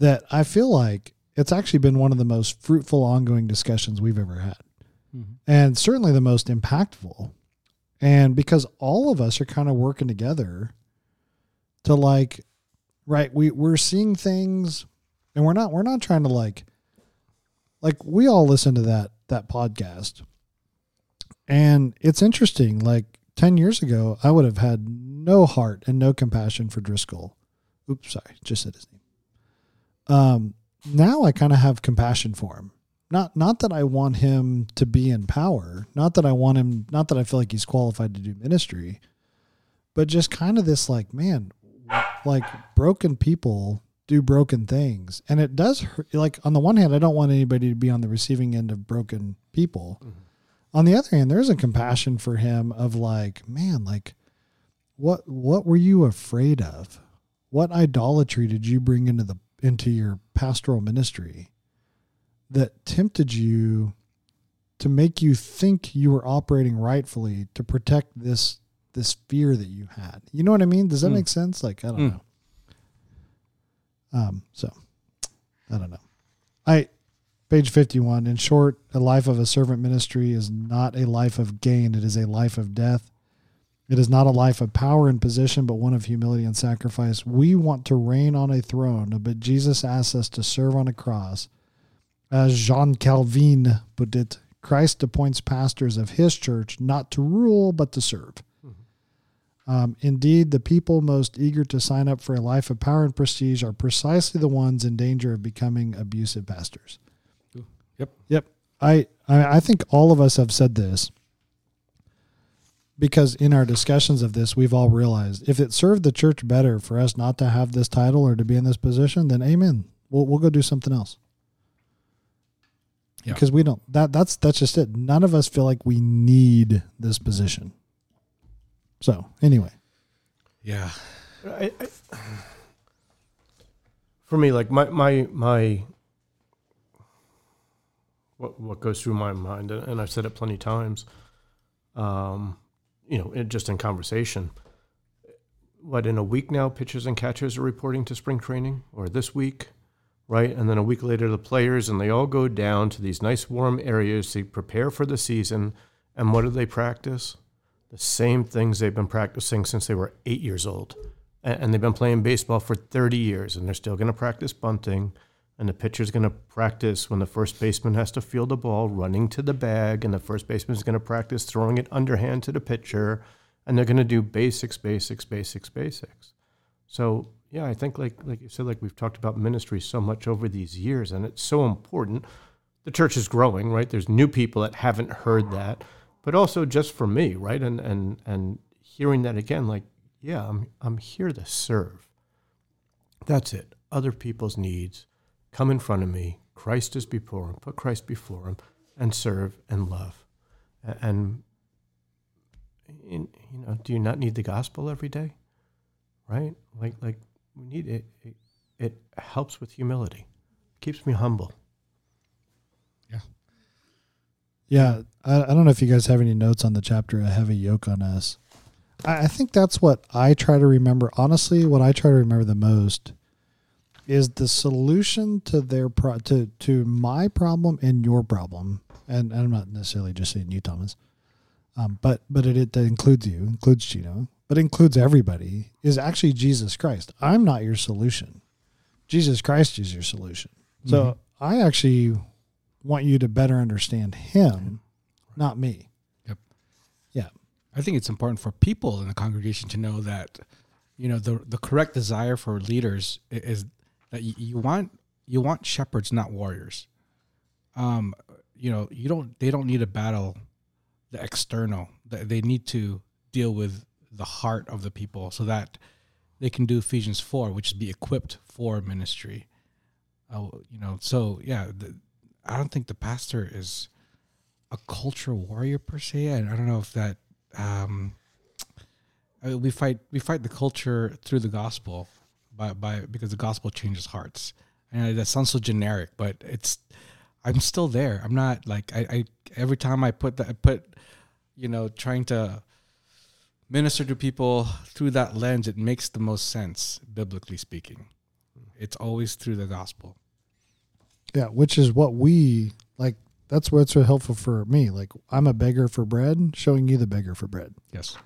that I feel like it's actually been one of the most fruitful ongoing discussions we've ever had. Mm-hmm. And certainly the most impactful. And because all of us are kind of working together to like right, we we're seeing things and we're not we're not trying to like like we all listen to that that podcast. And it's interesting like 10 years ago I would have had no heart and no compassion for Driscoll. Oops, sorry, just said his name. Um now I kind of have compassion for him. Not not that I want him to be in power, not that I want him not that I feel like he's qualified to do ministry, but just kind of this like, man, like broken people do broken things. And it does hurt. Like on the one hand, I don't want anybody to be on the receiving end of broken people. Mm-hmm. On the other hand, there's a compassion for him of like, man, like what what were you afraid of? What idolatry did you bring into the into your pastoral ministry that tempted you to make you think you were operating rightfully to protect this this fear that you had. You know what I mean? Does that mm. make sense? Like I don't mm. know. Um so I don't know. I page 51 in short, a life of a servant ministry is not a life of gain, it is a life of death. It is not a life of power and position, but one of humility and sacrifice. We want to reign on a throne, but Jesus asks us to serve on a cross. As Jean Calvin put it, Christ appoints pastors of his church not to rule, but to serve. Mm-hmm. Um, indeed, the people most eager to sign up for a life of power and prestige are precisely the ones in danger of becoming abusive pastors. Yep. Yep. I, I, I think all of us have said this because in our discussions of this, we've all realized if it served the church better for us not to have this title or to be in this position, then amen. We'll we'll go do something else. Yeah. Because we don't that that's that's just it. None of us feel like we need this position. So anyway. Yeah. I, I, for me, like my my my what what goes through my mind, and I've said it plenty times. Um, you know, it, just in conversation. What in a week now, pitchers and catchers are reporting to spring training, or this week, right? And then a week later, the players, and they all go down to these nice warm areas to prepare for the season. And what do they practice? The same things they've been practicing since they were eight years old. And, they've been playing baseball for 30 years, and they're still going to practice bunting and the pitcher's going to practice when the first baseman has to field the ball running to the bag and the first baseman is going to practice throwing it underhand to the pitcher and they're going to do basics basics basics basics so yeah i think like like you said like we've talked about ministry so much over these years and it's so important. The church is growing right? There's new people that haven't heard that. But also just for me right? And and and hearing that again like yeah i'm i'm here to serve. That's it. Other people's needs. Come in front of me, Christ is before him, put Christ before him, and serve and love. And, in, you know, do you not need the gospel every day? Right? Like, like we need it. It, it helps with humility, keeps me humble. Yeah. Yeah. I, I don't know if you guys have any notes on the chapter, A Heavy Yoke on Us. I, I think that's what I try to remember. Honestly, what I try to remember the most is the solution to their pro- to to my problem and your problem. And, and I'm not necessarily just saying you, Thomas, um, but but it, it includes you, includes Gino, but includes everybody. Is actually Jesus Christ. I'm not your solution. Jesus Christ is your solution. So Mhm. I actually want you to better understand Him, not me. Yep. Yeah. I think it's important for people in the congregation to know that, you know, the the correct desire for leaders is that you, want you want shepherds, not warriors. Um, you know, you don't they don't need to battle the external. They need to deal with the heart of the people so that they can do Ephesians four, which is be equipped for ministry. Uh, you know, so yeah, the, I don't think the pastor is a culture warrior per se, and I don't know if that um, I mean, we fight we fight the culture through the gospel by by because the gospel changes hearts. And that sounds so generic, but it's I'm still there. I'm not like I, I every time I put that I put you know trying to minister to people through that lens, it makes the most sense biblically speaking. It's always through the gospel. Yeah, which is what we like. That's what's so helpful for me. Like I'm a beggar for bread, showing you the beggar for bread. Yes.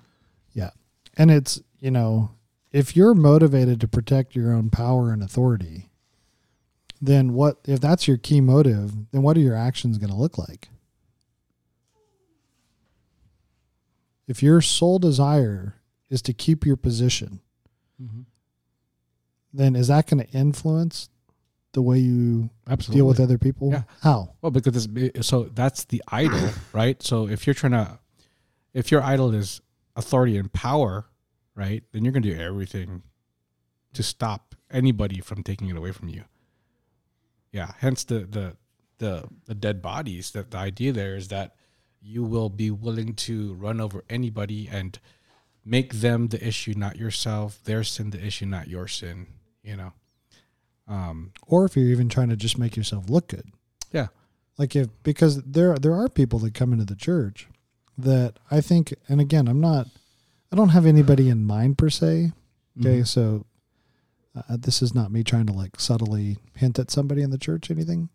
Yeah. And it's you know, if you're motivated to protect your own power and authority, then what if that's your key motive? Then what are your actions going to look like? If your sole desire is to keep your position, Mm-hmm. then is that going to influence the way you Absolutely. deal with other people? Yeah. How? Well, because it's, so that's the idol, right? So if you're trying to, if your idol is authority and power, right, then you're going to do everything to stop anybody from taking it away from you. Yeah. Hence the the the the dead bodies. That the idea there is that you will be willing to run over anybody and make them the issue, not yourself. Their sin the issue, not your sin. You know. Um. or if you're even trying to just make yourself look good. Yeah. Like if because there there are people that come into the church that I think and again, I'm not I don't have anybody in mind per se. Okay, mhm. so uh, this is not me trying to like subtly hint at somebody in the church anything.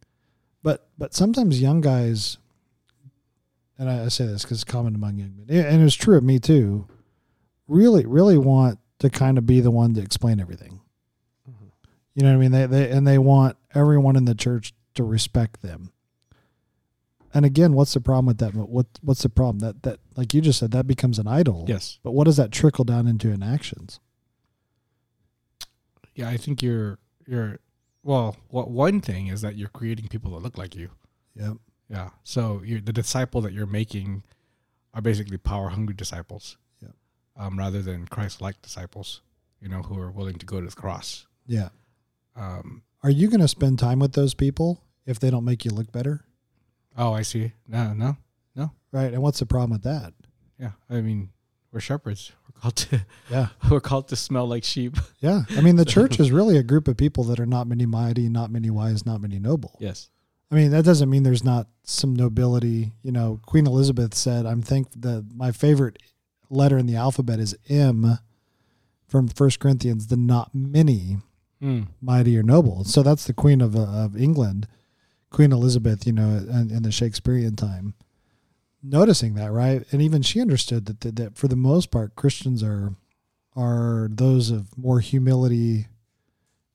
But but sometimes young guys and I, I say this because it's common among young men, and it's true of me too. Really, really want to kind of be the one to explain everything. Mm-hmm. You know what I mean? They they and they want everyone in the church to respect them. And again, what's the problem with that? What what's the problem? That that like you just said, that becomes an idol. Yes. But what does that trickle down into in actions? Yeah, I think you're you're well. What one thing is that you're creating people that look like you. Yep. Yeah. So you're the disciple that you're making are basically power hungry disciples. Yep. Um, rather than Christ like disciples, you know, who are willing to go to the cross. Yeah. Um, Are you going to spend time with those people if they don't make you look better? oh, I see. No, no, no, Right. And what's the problem with that? yeah. I mean, we're shepherds. We're called to Yeah. we're called to smell like sheep. Yeah. I mean, the church is really a group of people that are not many mighty, not many wise, not many noble. Yes. I mean, that doesn't mean there's not some nobility. You know, Queen Elizabeth said, I'm think that my favorite letter in the alphabet is M from First Corinthians, the not many Mm. mighty or noble. So that's the Queen of, uh, of England, Queen Elizabeth, you know, in, in the Shakespearean time. Noticing that, right? And even she understood that, that, that for the most part, Christians are are those of more humility.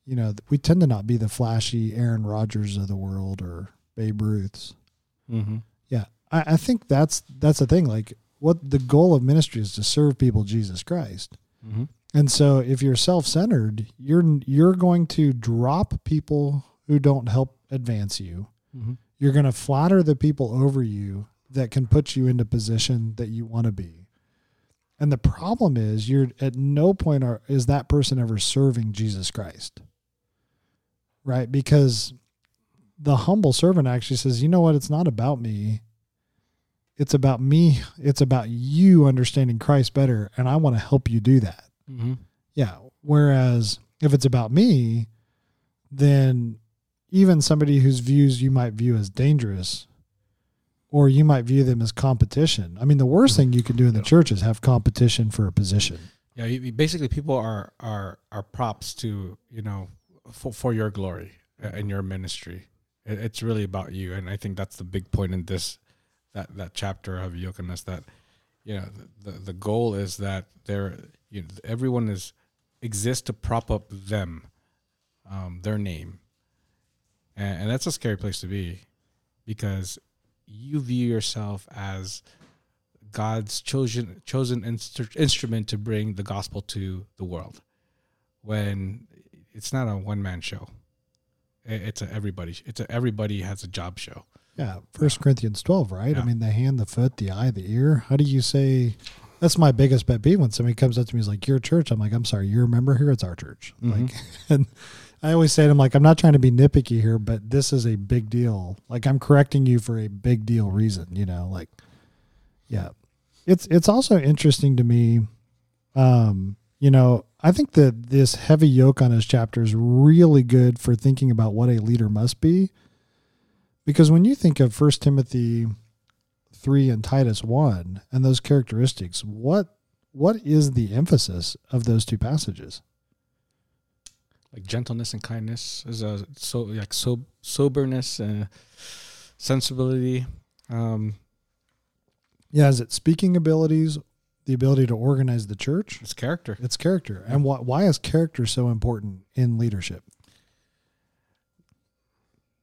You know, we tend to not be the flashy Aaron Rodgers of the world or Babe Ruths. Mm-hmm. Yeah, I, I think that's that's the thing. Like, what the goal of ministry is to serve people Jesus Christ. Mm-hmm. And so if you're self-centered, you're you're going to drop people who don't help advance you. Mm-hmm. You're going to flatter the people over you that can put you into position that you want to be. And the problem is you're at no point are is that person ever serving Jesus Christ. Right? Because the humble servant actually says, "You know what? It's not about me. It's about me. It's about you understanding Christ better, and I want to help you do that." Mm-hmm. Yeah. Whereas if it's about me, then even somebody whose views you might view as dangerous or you might view them as competition. I mean, the worst thing you can do in the church is have competition for a position. Yeah, basically, people are are are props to you know for, for your glory and your ministry. It, it's really about you, and I think that's the big point in this that that chapter of Yochanan that you know the the goal is that there you know, everyone is exists to prop up them, um, their name, and, and that's a scary place to be because you view yourself as God's chosen chosen instru- instrument to bring the gospel to the world. When it's not a one man show, it's a everybody. It's a everybody has a job show. Yeah, First Corinthians twelve, right? Yeah. I mean, the hand, the foot, the eye, the ear. How do you say? That's my biggest pet peeve when somebody comes up to me is like, "Your church." I'm like, "I'm sorry, you're a member here. It's our church." Mm-hmm. Like, and I always say to them, like, I'm not trying to be nitpicky here, but this is a big deal. Like, I'm correcting you for a big deal reason, you know, like, yeah. It's, it's also interesting to me. Um, you know, I think that this heavy yoke on his chapter is really good for thinking about what a leader must be. Because when you think of First Timothy 3 and Titus 1 and those characteristics, what what is the emphasis of those two passages? like gentleness and kindness is a so like so soberness and sensibility um yeah is it speaking abilities the ability to organize the church. It's character. It's character. And why, why is character so important in leadership?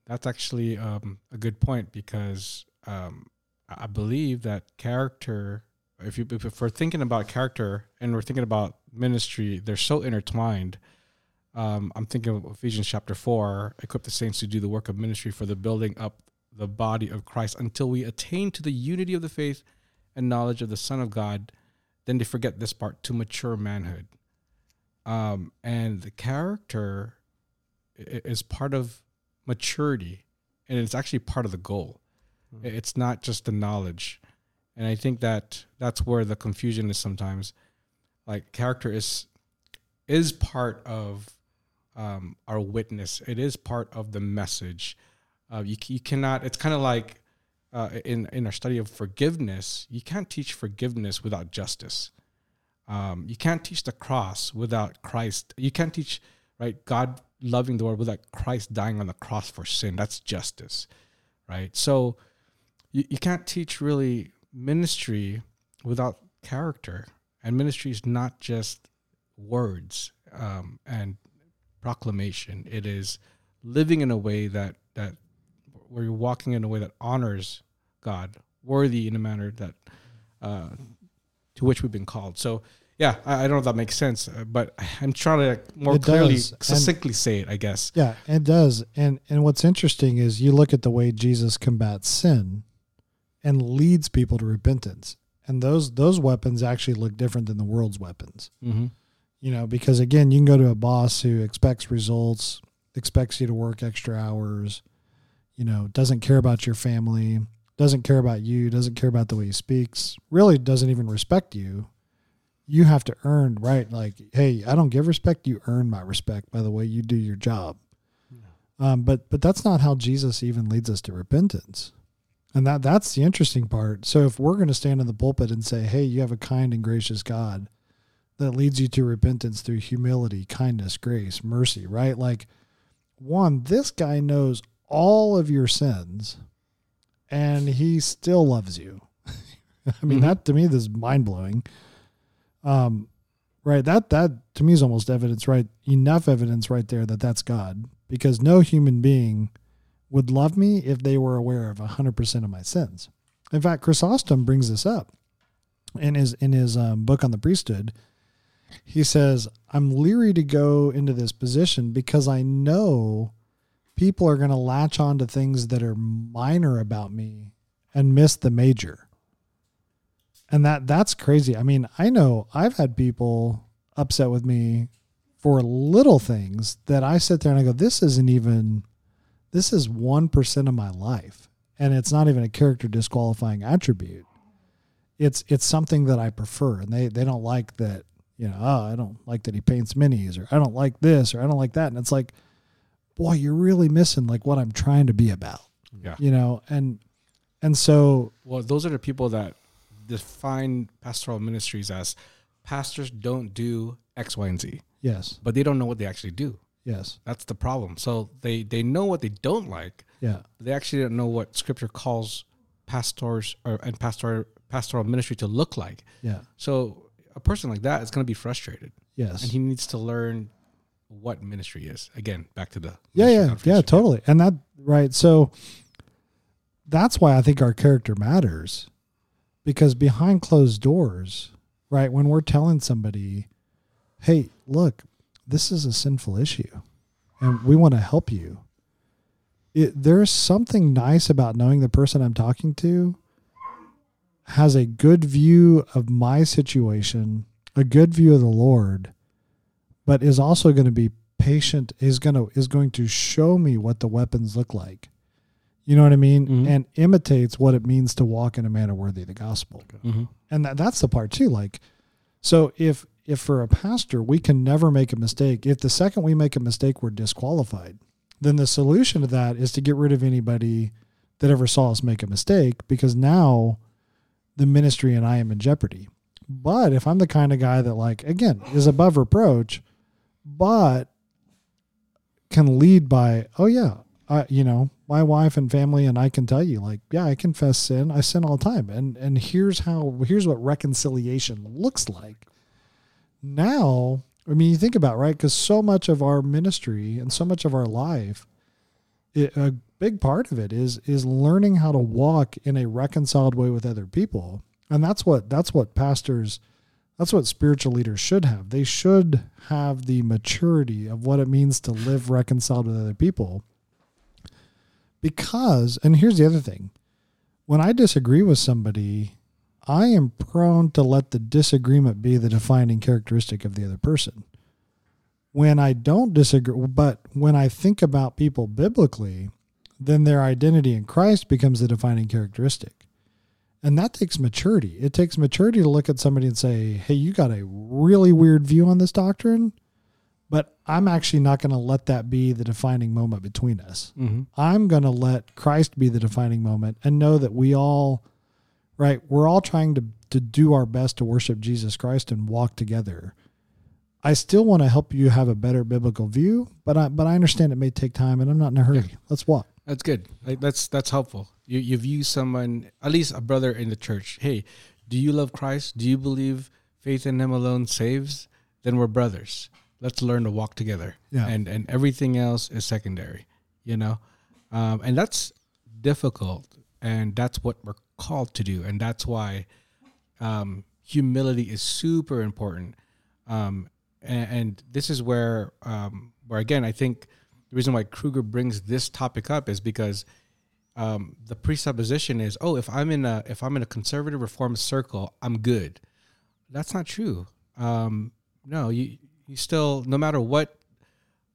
That's actually um, a good point because um, i believe that character if you if we're thinking about character and we're thinking about ministry they're so intertwined. Um, I'm thinking of Ephesians chapter 4 equip the saints to do the work of ministry for the building up the body of Christ until we attain to the unity of the faith and knowledge of the Son of God. Then they forget this part to mature manhood. Um, and the character is part of maturity and it's actually part of the goal. Mm-hmm. It's not just the knowledge. And I think that that's where the confusion is sometimes. Like character is is part of um, our witness. It is part of the message. Uh, you, you cannot. It's kind of like uh, in in our study of forgiveness. You can't teach forgiveness without justice. Um, you can't teach the cross without Christ. You can't teach right God loving the world without Christ dying on the cross for sin. That's justice, right? So you, you can't teach really ministry without character. And ministry is not just words um, and proclamation. It is living in a way that that where you're walking in a way that honors God, worthy in a manner that uh, to which we've been called. So yeah, I, I don't know if that makes sense, uh, but I'm trying to like more it clearly, does. succinctly and, say it. I guess. Yeah, it does. And and what's interesting is you look at the way Jesus combats sin, and leads people to repentance, and those those weapons actually look different than the world's weapons. Mm-hmm you know, because again, you can go to a boss who expects results, expects you to work extra hours, you know, doesn't care about your family, doesn't care about you, doesn't care about the way he speaks, really doesn't even respect you. You have to earn, right? Like, hey, I don't give respect. You earn my respect by the way you do your job. Um, but but that's not how Jesus even leads us to repentance. And that that's the interesting part. So if we're going to stand in the pulpit and say, "Hey, you have a kind and gracious God," that leads you to repentance through humility, kindness, grace, mercy, right? Like, one, this guy knows all of your sins and he still loves you. I mean, mm-hmm. that to me, this is mind blowing. Um, right. That, that to me is almost evidence, right? Enough evidence right there that that's God because no human being would love me if they were aware of 100% of my sins. In fact, Chrysostom brings this up in his, in his um, book on the priesthood he says, I'm leery to go into this position because I know people are going to latch on to things that are minor about me and miss the major. And that that's crazy. I mean, I know I've had people upset with me for little things that I sit there and I go, this isn't even this is 1% of my life and it's not even a character disqualifying attribute it's it's something that i prefer and they they don't like that you know oh i don't like that he paints minis or i don't like this or i don't like that and it's like boy you're really missing like what i'm trying to be about Yeah. you know and and so Well, those are the people that define pastoral ministries as pastors don't do X, Y, and Z, yes but they don't know what they actually do. yes That's the problem. So they they know what they don't like, yeah but they actually don't know what Scripture calls pastors or and pastoral pastoral ministry to look like. yeah So a person like that is going to be frustrated, yes and he needs to learn what ministry is. Again, back to the yeah yeah yeah totally and that right so that's why i think our character matters because behind closed doors right when we're telling somebody hey look this is a sinful issue and we want to help you it, there's something nice about knowing the person i'm talking to has a good view of my situation a good view of the lord but is also going to be patient is going to is going to show me what the weapons look like. You know what i mean? Mhm. and imitates what it means to walk in a manner worthy of the gospel. Mm-hmm. and that, that's the part too like so if if for a pastor we can never make a mistake if the second we make a mistake we're disqualified then the solution to that is to get rid of anybody that ever saw us make a mistake because now the ministry and i am in jeopardy. But if i'm the kind of guy that like again is above reproach but can lead by oh yeah I, you know my wife and family and i can tell you like yeah i confess sin. I sin all the time. And and here's how here's what reconciliation looks like. Now i mean you think about right because so much of our ministry and so much of our life it, a big part of it is is learning how to walk in a reconciled way with other people. And that's what that's what pastors that's what spiritual leaders should have. They should have the maturity of what it means to live reconciled with other people. Because and here's the other thing. When i disagree with somebody i am prone to let the disagreement be the defining characteristic of the other person. When i don't disagree but when i think about people biblically then their identity in christ becomes the defining characteristic and that takes maturity it takes maturity to look at somebody and say hey you got a really weird view on this doctrine but i'm actually not going to let that be the defining moment between us Mm-hmm. I'm going to let Christ be the defining moment and know that we all, right, we're all trying to, to do our best to worship Jesus Christ and walk together. I still want to help you have a better biblical view, but I, but I understand it may take time and I'm not in a hurry. Let's walk. That's good. Like that's that's helpful. You you view someone, at least a brother in the church. Hey, do you love Christ? Do you believe faith in Him alone saves? Then we're brothers. Let's learn to walk together. Yeah. And and everything else is secondary. You know, um, and that's difficult, and that's what we're called to do, and that's why um, humility is super important. Um, and, and this is where um, where again I think the reason why Kruger brings this topic up is because um, the presupposition is, oh, if I'm in a if I'm in a conservative reform circle, I'm good. That's not true. Um, no, you you still no matter what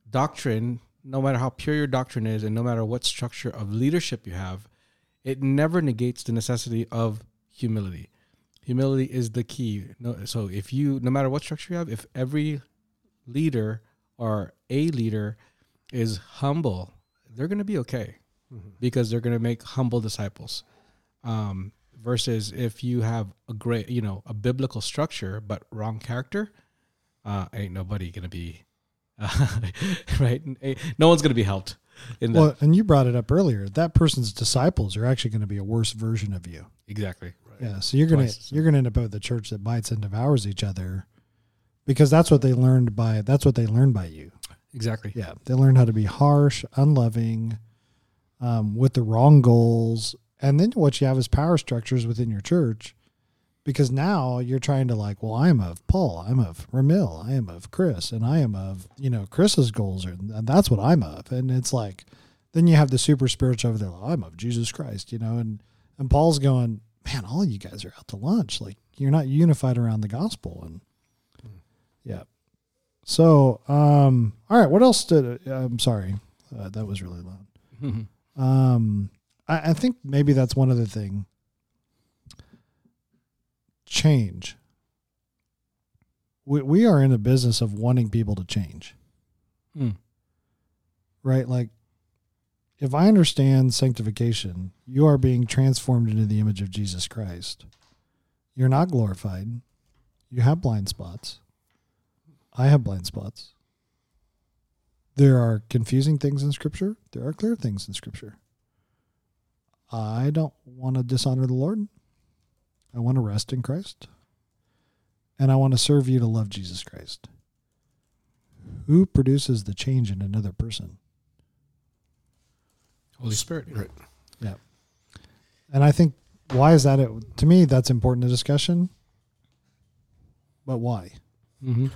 doctrine, no matter how pure your doctrine is, and no matter what structure of leadership you have, it never negates the necessity of humility. Humility is the key. No, so if you, no matter what structure you have, if every leader or a leader is humble, they're going to be okay because they're going to make humble disciples. Um, versus if you have a great, you know, a biblical structure but wrong character, uh, ain't nobody going to be uh, right. No one's going to be helped in that. Well, and you brought it up earlier. That person's disciples are actually going to be a worse version of you. exactly. Right. Yeah, so you're gonna you're gonna end up with a church that bites and devours each other, because that's what they learned by that's what they learned by you. Exactly. Yeah, they learn how to be harsh, unloving, um, with the wrong goals, and then what you have is power structures within your church, because now you're trying to like, well, I'm of Paul, I'm of Ramil, I am of Chris, and I am of you know Chris's goals, are, and that's what I'm of, and it's like, then you have the super spiritual over there, like, I'm of Jesus Christ, you know, and and Paul's going, man, all you guys are out to lunch, like you're not unified around the gospel, and yeah. So, um, all right, what else did I'm sorry, uh, that was really loud. Um, I, I think maybe that's one other thing. Change. We we are in the business of wanting people to change, Mm. right? Like, if I understand sanctification, you are being transformed into the image of Jesus Christ. You're not glorified. You have blind spots. I have blind spots. There are confusing things in Scripture. There are clear things in Scripture. I don't want to dishonor the Lord. I want to rest in Christ. And I want to serve you to love Jesus Christ. Who produces the change in another person? Holy Spirit. Right. Yeah. And I think why is that? It, to me, that's important to discussion. But why? Mm-hmm.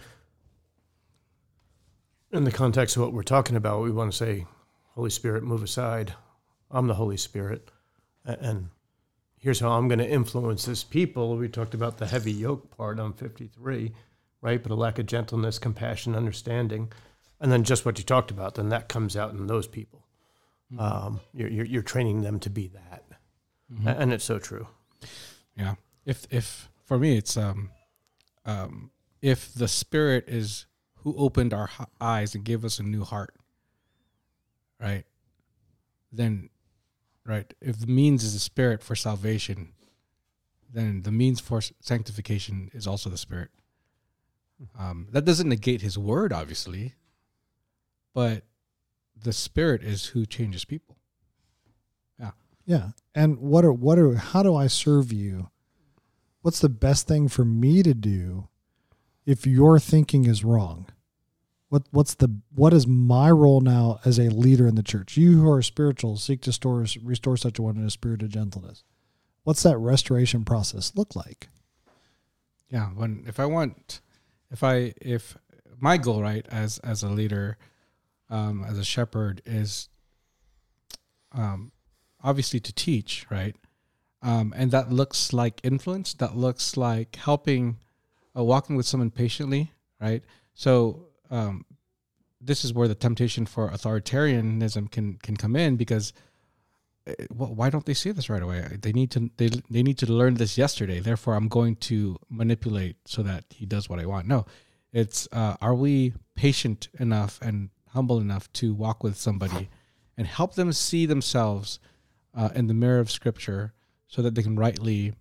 In the context of what we're talking about, we want to say, Holy Spirit, move aside. I'm the Holy Spirit. And here's how I'm going to influence this people. We talked about the heavy yoke part on 53, right? But a lack of gentleness, compassion, understanding. And then just what you talked about, then that comes out in those people. Um, you're, you're, you're training them to be that. A- And it's so true. Yeah. If if for me it's um um if the spirit is who opened our eyes and gave us a new heart, right? Then right, if the means is the spirit for salvation, then the means for sanctification is also the spirit. Um, that doesn't negate his word, obviously, but the spirit is who changes people. Yeah. Yeah. And what are what are how do I serve you? What's the best thing for me to do if your thinking is wrong? What what's the what is my role now as a leader in the church? You who are spiritual seek to store, restore such a one in a spirit of gentleness. What's that restoration process look like? yeah when if i want if i if my goal right as as a leader um as a shepherd is um obviously to teach right um and that looks like influence that looks like helping uh, walking with someone patiently right so um this is where the temptation for authoritarianism can can come in because uh, well, why don't they see this right away? They need to they they need to learn this yesterday. Therefore, I'm going to manipulate so that he does what I want. No, it's uh, are we patient enough and humble enough to walk with somebody and help them see themselves uh, in the mirror of Scripture so that they can rightly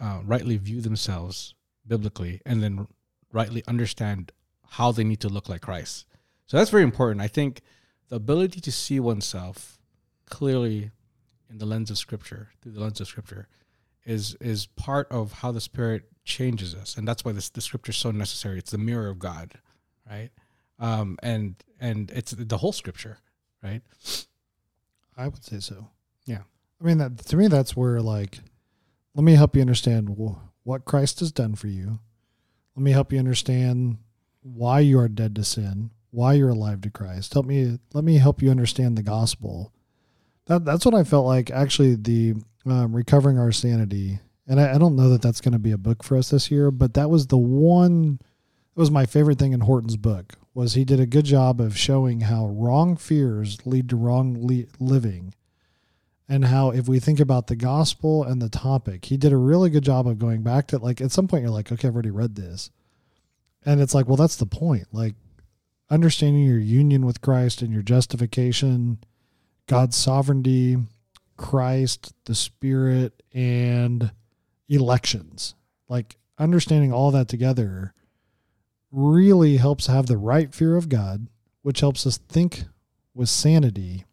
uh, rightly view themselves biblically and then rightly understand how they need to look like Christ. So that's very important. I think the ability to see oneself clearly in the lens of scripture through the lens of scripture is is part of how the spirit changes us and that's why this the scripture is so necessary it's the mirror of god right um and and it's the whole scripture right I would say so. Yeah. I mean, that to me, that's where like, let me help you understand what Christ has done for you. Let me help you understand why you are dead to sin, why you're alive to Christ. Help me. Let me help you understand the gospel. That that's what I felt like. Actually, the um, recovering our sanity, and I, I don't know that that's going to be a book for us this year, but that was the one. That was my favorite thing in Horton's book was he did a good job of showing how wrong fears lead to wrong le- living and how if we think about the gospel and the topic he did a really good job of going back to like at some point you're like okay i've already read this. And it's like well that's the point like understanding your union with christ and your justification god's sovereignty christ the spirit and elections. Like understanding all that together really helps have the right fear of God, which helps us think with sanity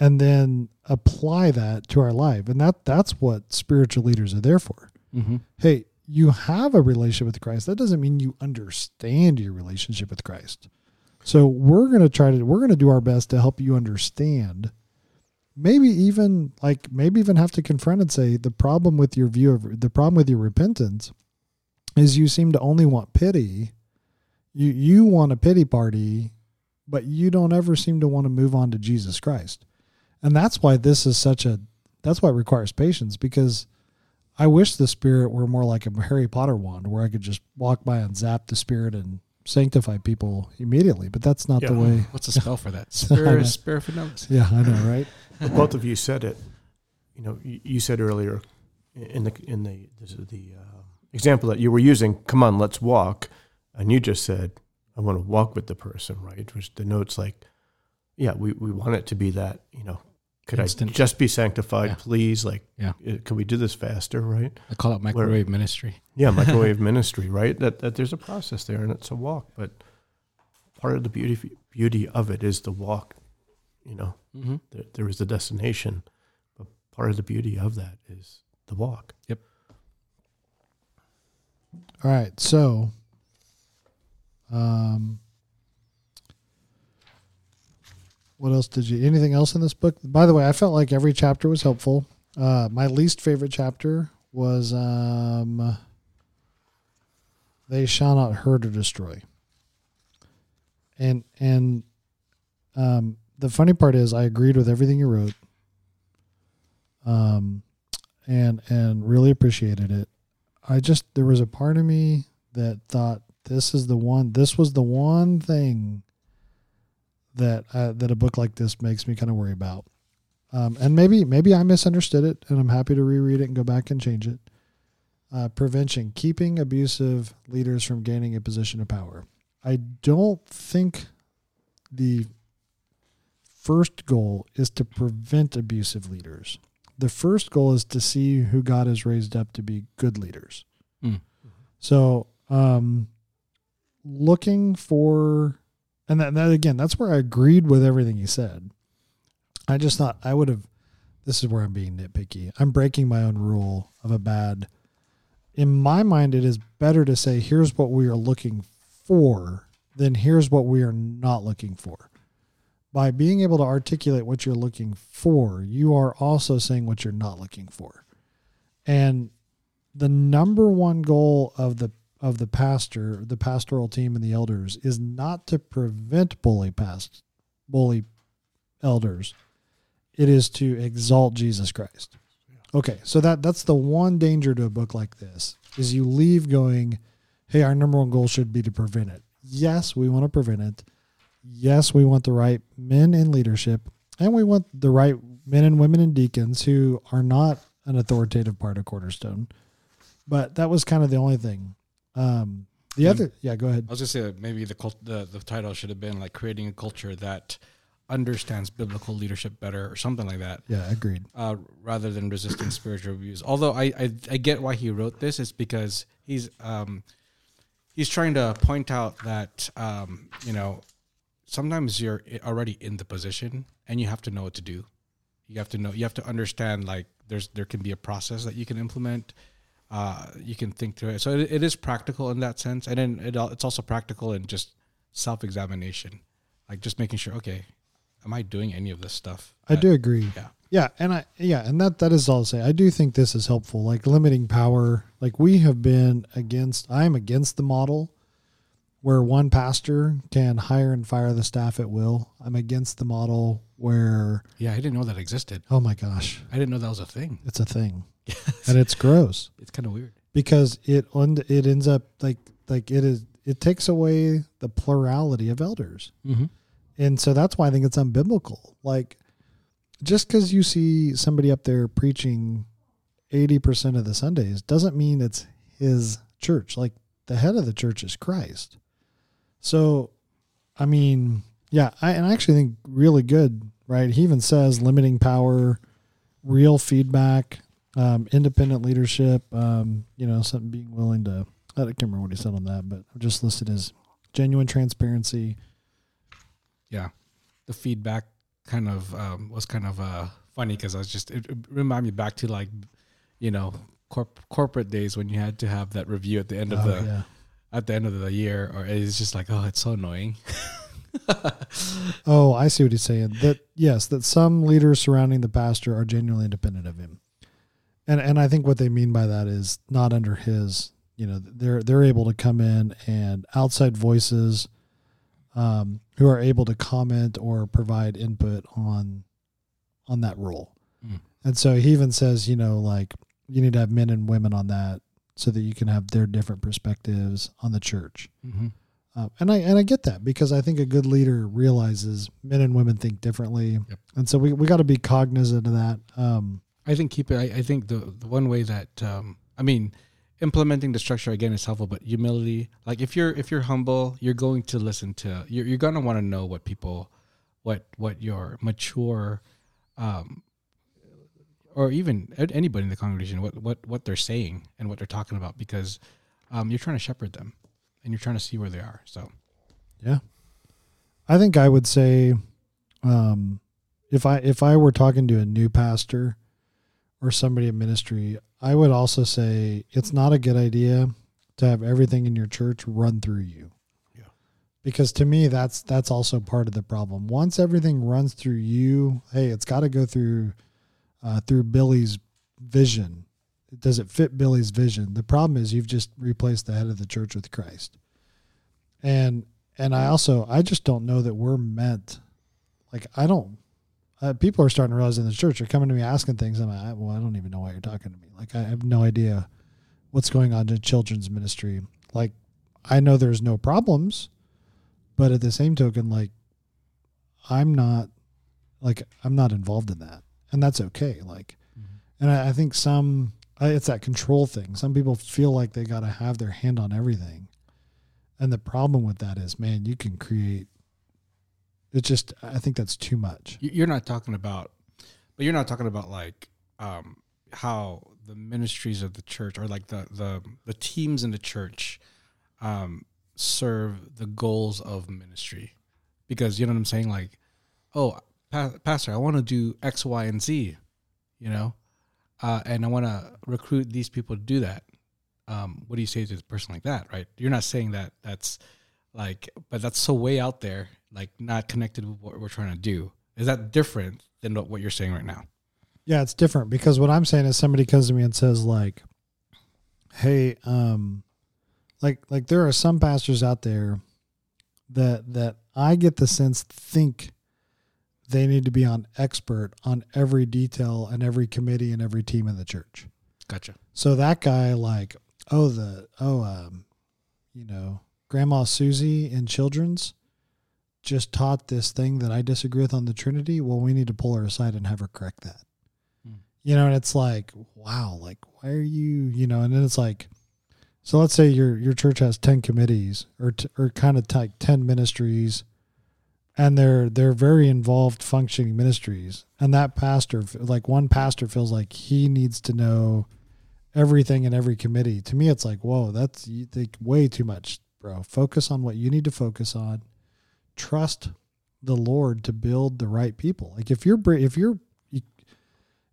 and then apply that to our life. And that that's what spiritual leaders are there for. mm-hmm. Hey, you have a relationship with Christ. That doesn't mean you understand your relationship with Christ. So we're going to try to we're going to do our best to help you understand. Maybe even like maybe even have to confront and say the problem with your view of the problem with your repentance is you seem to only want pity. You you want a pity party, but you don't ever seem to want to move on to Jesus Christ. And that's why this is such a that's why it requires patience because I wish the spirit were more like a Harry Potter wand where I could just walk by and zap the spirit and sanctify people immediately, but that's not the way. What's the spell for that? I know. Spare, spare Yeah, I know, right? But both of you said it. You know, you, you said earlier in the in the this is the uh, example that you were using. Come on, let's walk, and you just said, "I want to walk with the person," right? Which denotes like, yeah, we, we want it to be that. You know, could Instant. I just be sanctified, Yeah. please? Like, Yeah. uh, can we do this faster, right? I call it microwave ministry. Yeah, microwave ministry, right? That that there's a process there, and it's a walk, but part of the beauty beauty of it is the walk. You know, Mm-hmm. there, there is the destination, but part of the beauty of that is the walk. Yep. All right. So, um, what else did you? Anything else in this book? By the way, I felt like every chapter was helpful. Uh, my least favorite chapter was um, "They shall not hurt or destroy." And and um, the funny part is, I agreed with everything you wrote. Um, and and really appreciated it. I just there was a part of me that thought this is the one this was the one thing that uh, that a book like this makes me kind of worry about. Um, and maybe maybe I misunderstood it, and I'm happy to reread it and go back and change it. Uh, prevention, keeping abusive leaders from gaining a position of power. I don't think the first goal is to prevent abusive leaders. The first goal is to see who God has raised up to be good leaders. Mm. So, um, looking for, and that, that again, that's where I agreed with everything he said. I just thought I would have. This is where I'm being nitpicky. I'm breaking my own rule of a bad. In my mind, it is better to say, "Here's what we are looking for," than "Here's what we are not looking for." By being able to articulate what you're looking for, you are also saying what you're not looking for. And the number one goal of the of the pastor, the pastoral team and the elders is not to prevent bully past bully elders. It is to exalt Jesus Christ. Okay, so that that's the one danger to a book like this is you leave going, "Hey, our number one goal should be to prevent it." Yes, we want to prevent it. Yes, we want the right men in leadership, and we want the right men and women and deacons who are not an authoritative part of Cornerstone. But that was kind of the only thing. Um, the Yeah. other, yeah, go ahead. I was just say that maybe the cult, the the title should have been like creating a culture that understands biblical leadership better or something like that, Yeah, agreed. uh, rather than resisting spiritual abuse. Although I, I I get why he wrote this, it's because he's um he's trying to point out that um you know sometimes you're already in the position and you have to know what to do. You have to know you have to understand like there's there can be a process that you can implement uh, you can think through it. So it, it is practical in that sense, and then it, it's also practical in just self examination, like just making sure, okay, am I doing any of this stuff? I that- do agree. yeah. Yeah, and I yeah, and that that is all I'll say. I do think this is helpful. Like limiting power. Like we have been against I'm against the model where one pastor can hire and fire the staff at will. I'm against the model where Yeah, I didn't know that existed. oh my gosh, I didn't know that was a thing. it's a thing. and it's gross It's kind of weird. because it und- it ends up like like it is it takes away the plurality of elders. Mm-hmm. And so that's why I think it's unbiblical. Like, just because you see somebody up there preaching 80% of the Sundays doesn't mean it's his church. Like, the head of the church is Christ. So, I mean, yeah, I, and I actually think really good, right? He even says limiting power, real feedback, um, independent leadership, um, you know, something being willing to, I can't remember what he said on that, but I've just listed as genuine transparency. Yeah, the feedback kind of um, was kind of uh, funny because I was just it, it reminded me back to like you know corp- corporate days when you had to have that review at the end of Oh, the yeah. at the end of the year, or it's just like oh, it's so annoying. Oh, I see what he's saying. That yes, that some leaders surrounding the pastor are genuinely independent of him, and and I think what they mean by that is not under his. You know, they're they're able to come in and outside voices, um, who are able to comment or provide input on, on that role, Mm. and so he even says, you know, like you need to have men and women on that so that you can have their different perspectives on the church. Mm-hmm. Uh, and I and I get that because I think a good leader realizes men and women think differently, Yep. and so we, we got to be cognizant of that. Um, I think keep it. I, I think the the one way that um, I mean, implementing the structure again is helpful, but humility. Like if you're if you're humble, you're going to listen to. You're you're gonna want to know what people, what what your mature, um, or even anybody in the congregation, what what what they're saying and what they're talking about, because um, you're trying to shepherd them, and you're trying to see where they are. So Yeah. I think I would say um if I if I were talking to a new pastor or somebody in ministry, I would also say it's not a good idea to have everything in your church run through you. Yeah. Because to me that's that's also part of the problem. Once everything runs through you, hey, it's got to go through uh, through Billy's vision. Does it fit Billy's vision? The problem is you've just replaced the head of the church with Christ. And and I also I just don't know that we're meant like I don't uh, people are starting to realize in the church they're coming to me asking things. I'm like well I don't even know why you're talking to me. Like I have no idea what's going on in children's ministry. Like I know there's no problems but at the same token like I'm not like I'm not involved in that. And that's okay. Like and I, I think some it's that control thing. Some people feel like they got to have their hand on everything. And the problem with that is, man, you can create. It's just, I think that's too much. You- you're not talking about, but you're not talking about like um, how the ministries of the church or like the the the teams in the church um, serve the goals of ministry, because you know what I'm saying. Like, oh, pa- pastor, I want to do X, Y, and Z, you know, uh, and I want to recruit these people to do that. Um, what do you say to a person like that, right? You're not saying that that's like, but that's so way out there, like not connected with what we're trying to do. Is that different than what, you're saying right now? Yeah, it's different because what I'm saying is somebody comes to me and says like, "Hey, um, like like there are some pastors out there that that I get the sense think they need to be on expert on every detail and every committee and every team in the church. Gotcha. So that guy, like, oh the oh um, you know, Grandma Susie in children's just taught this thing that I disagree with on the Trinity. Well, we need to pull her aside and have her correct that. Hmm. You know, and it's like, wow, like why are you, you know, and then it's like, so let's say your your church has ten committees or t- or kind of like ten ministries, and they're they're very involved functioning ministries, and that pastor, like one pastor, feels like he needs to know everything in every committee. To me, it's like, whoa, that's you think way too much, bro. Focus on what you need to focus on. Trust the Lord to build the right people. Like if you're if you're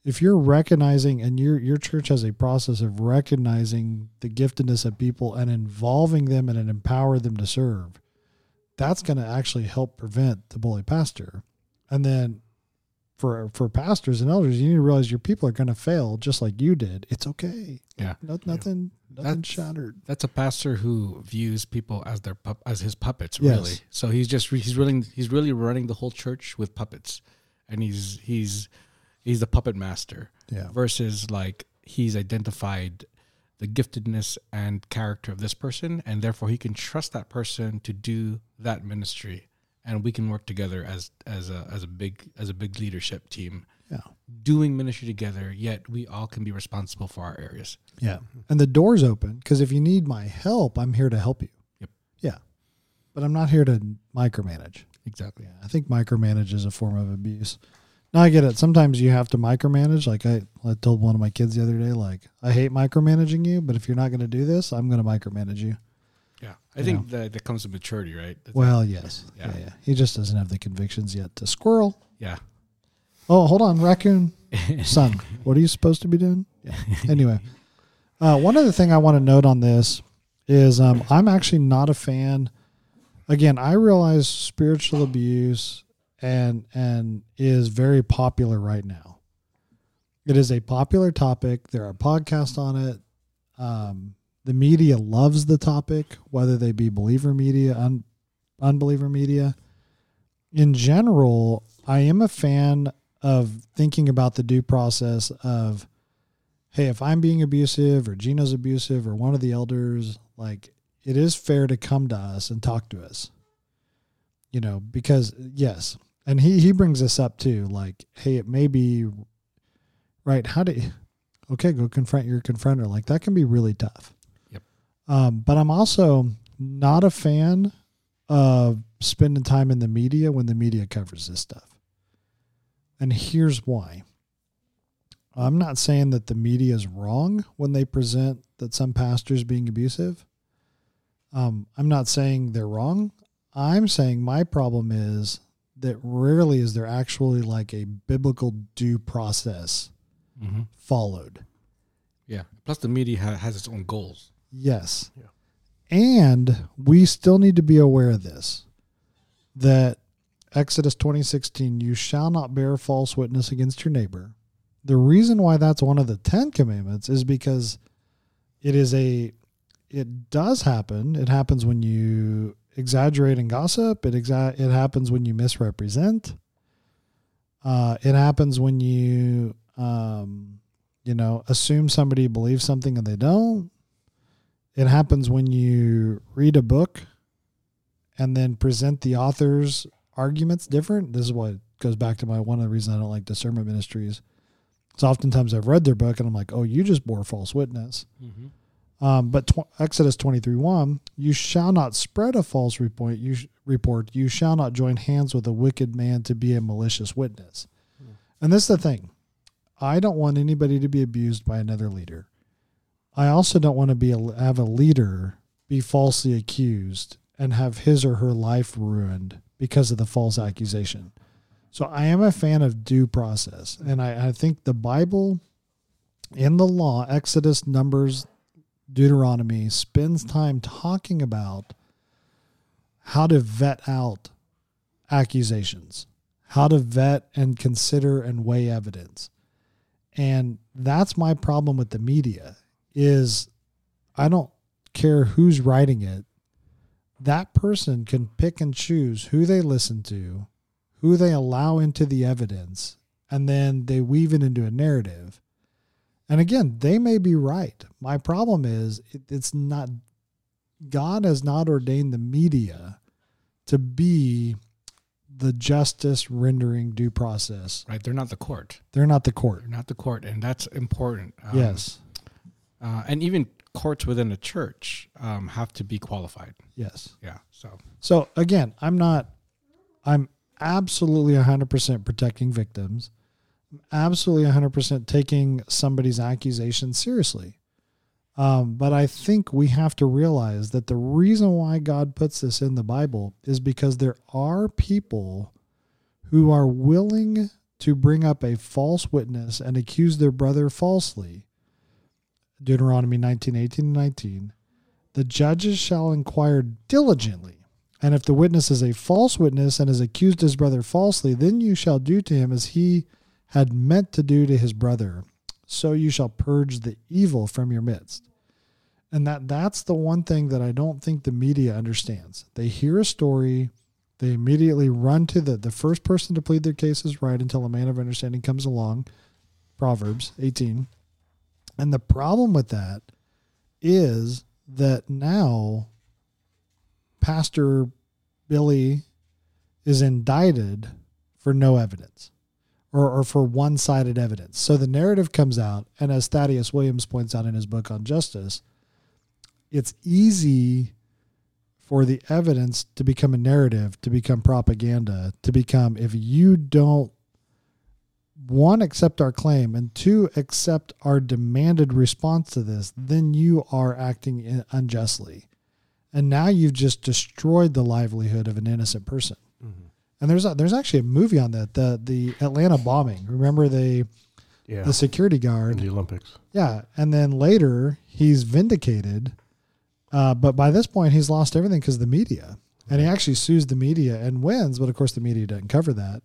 if you're recognizing and your your church has a process of recognizing the giftedness of people and involving them and empower them to serve, that's going to actually help prevent the bully pastor. And then for for pastors and elders, you need to realize your people are going to fail just like you did. It's okay. Yeah. No, nothing nothing That's- shattered. That's a pastor who views people as their pup, as his puppets, Yes. really. So he's just he's really he's really running the whole church with puppets, and he's he's he's the puppet master. Yeah. Versus like he's identified the giftedness and character of this person, and therefore he can trust that person to do that ministry, and we can work together as as a as a big as a big leadership team, Yeah. doing ministry together. Yet we all can be responsible for our areas. Yeah. And the door's open because if you need my help, I'm here to help you. Yep. Yeah. But I'm not here to micromanage. Exactly. Yeah. I think micromanage is a form of abuse. Now I get it. Sometimes you have to micromanage. Like I, I told one of my kids the other day, like, I hate micromanaging you, but if you're not going to do this, I'm going to micromanage you. Yeah, I You think that that comes to maturity, right? That's- Well, yes. Yeah. Yeah. yeah. He just doesn't have the convictions yet to squirrel. yeah. Oh, hold on. Raccoon. Son, what are you supposed to be doing? Yeah. Anyway, uh, one other thing I want to note on this is um, I'm actually not a fan. Again, I realize spiritual abuse and and is very popular right now. It is a popular topic. There are podcasts on it. Um, the media loves the topic, whether they be believer media, un, unbeliever media. In general, I am a fan of thinking about the due process of, hey, if I'm being abusive or Gino's abusive or one of the elders, like it is fair to come to us and talk to us. You know, because yes, and he he brings this up too. Like, hey, it may be right. How do you, okay, go confront your confronter. Like that can be really tough. Um, but I'm also not a fan of spending time in the media when the media covers this stuff. And here's why. I'm not saying that the media is wrong when they present that some pastors being abusive. Um, I'm not saying they're wrong. I'm saying my problem is that rarely is there actually like a biblical due process Mm-hmm. followed. Yeah. Plus, the media ha- has its own goals. Yes. Yeah. And we still need to be aware of this that Exodus 2016, you shall not bear false witness against your neighbor. The reason why that's one of the 10 commandments is because it is a it does happen. It happens when you exaggerate and gossip. It exa- it happens when you misrepresent. Uh, it happens when you um, you know assume somebody believes something and they don't. It happens when you read a book and then present the author's arguments different. This is what goes back to my one of the reasons I don't like discernment ministries. So oftentimes I've read their book and I'm like, oh, you just bore false witness. Mm-hmm. Um, but tw- Exodus 23 1, you shall not spread a false report. You, sh- report. you shall not join hands with a wicked man to be a malicious witness. Hmm. And this is the thing I don't want anybody to be abused by another leader. I also don't want to be a, have a leader be falsely accused and have his or her life ruined because of the false accusation. So I am a fan of due process. And I, I think the Bible in the law, Exodus, Numbers, Deuteronomy, spends time talking about how to vet out accusations, how to vet and consider and weigh evidence. And that's my problem with the media is I don't care who's writing it. That person can pick and choose who they listen to, who they allow into the evidence, and then they weave it into a narrative. And again, they may be right. My problem is it, it's not, God has not ordained the media to be the justice rendering due process. Right. They're not the court. They're not the court. They're not the court. And that's important. Um, yes. Uh, and even courts within a church um, have to be qualified. Yes. Yeah. So, So again, I'm not, I'm absolutely 100% protecting victims. I'm absolutely 100% taking somebody's accusation seriously. Um, but I think we have to realize that the reason why God puts this in the Bible is because there are people who are willing to bring up a false witness and accuse their brother falsely. Deuteronomy 19, 18, and 19. The judges shall inquire diligently. And if the witness is a false witness and has accused his brother falsely, then you shall do to him as he had meant to do to his brother. So you shall purge the evil from your midst. And that that's the one thing that I don't think the media understands. They hear a story, they immediately run to the the first person to plead their case is right until a man of understanding comes along. Proverbs 18. And the problem with that is that now Pastor Billy is indicted for no evidence or, or for one sided evidence. So the narrative comes out, and as Thaddeus Williams points out in his book on justice, it's easy for the evidence to become a narrative, to become propaganda, to become, if you don't, one, accept our claim, and two, accept our demanded response to this, then you are acting unjustly. And now you've just destroyed the livelihood of an innocent person. Mhm. And there's a, there's actually a movie on that the the Atlanta bombing. Remember the Yeah. the security in guard? the Olympics. Yeah, and then later he's vindicated, uh, but by this point he's lost everything because the media, and he actually sues the media and wins. But of course the media doesn't cover that.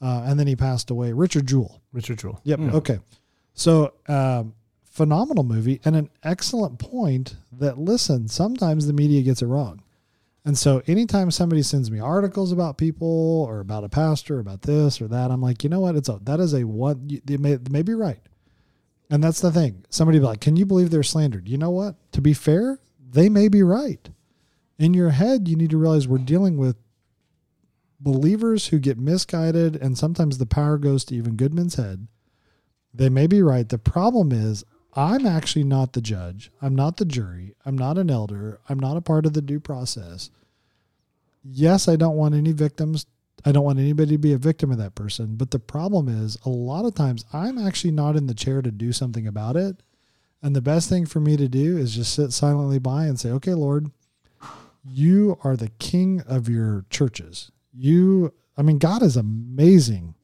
Uh, and then he passed away. Richard Jewell. Richard Jewell. Yep. Yeah. Okay. So, um, phenomenal movie and an excellent point that, listen, sometimes the media gets it wrong. And so, anytime somebody sends me articles about people or about a pastor, or about this or that, I'm like, you know what? It's a, that is a one, you- they may, they may be right. And that's the thing. Somebody be like, can you believe they're slandered? You know what? To be fair, they may be right. In your head, you need to realize we're dealing with believers who get misguided, and sometimes the power goes to even Goodman's head. They may be right. The problem is, I'm actually not the judge. I'm not the jury. I'm not an elder. I'm not a part of the due process. Yes, I don't want any victims. I don't want anybody to be a victim of that person. But the problem is, a lot of times, I'm actually not in the chair to do something about it. And the best thing for me to do is just sit silently by and say, okay, Lord, you are the king of your churches. You, I mean, God is amazing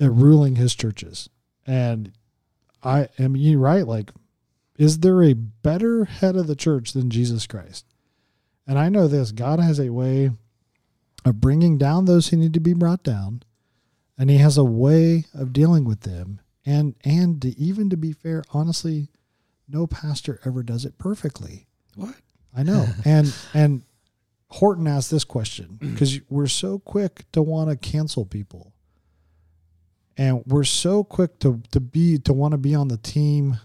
at ruling his churches. And I am you right? Like, is there a better head of the church than Jesus Christ? And I know this God has a way of bringing down those who need to be brought down, and He has a way of dealing with them. And and to, even to be fair, honestly, no pastor ever does it perfectly. What? I know. and and Horton asked this question because we're so quick to want to cancel people. And we're so quick to to be to want to be on the team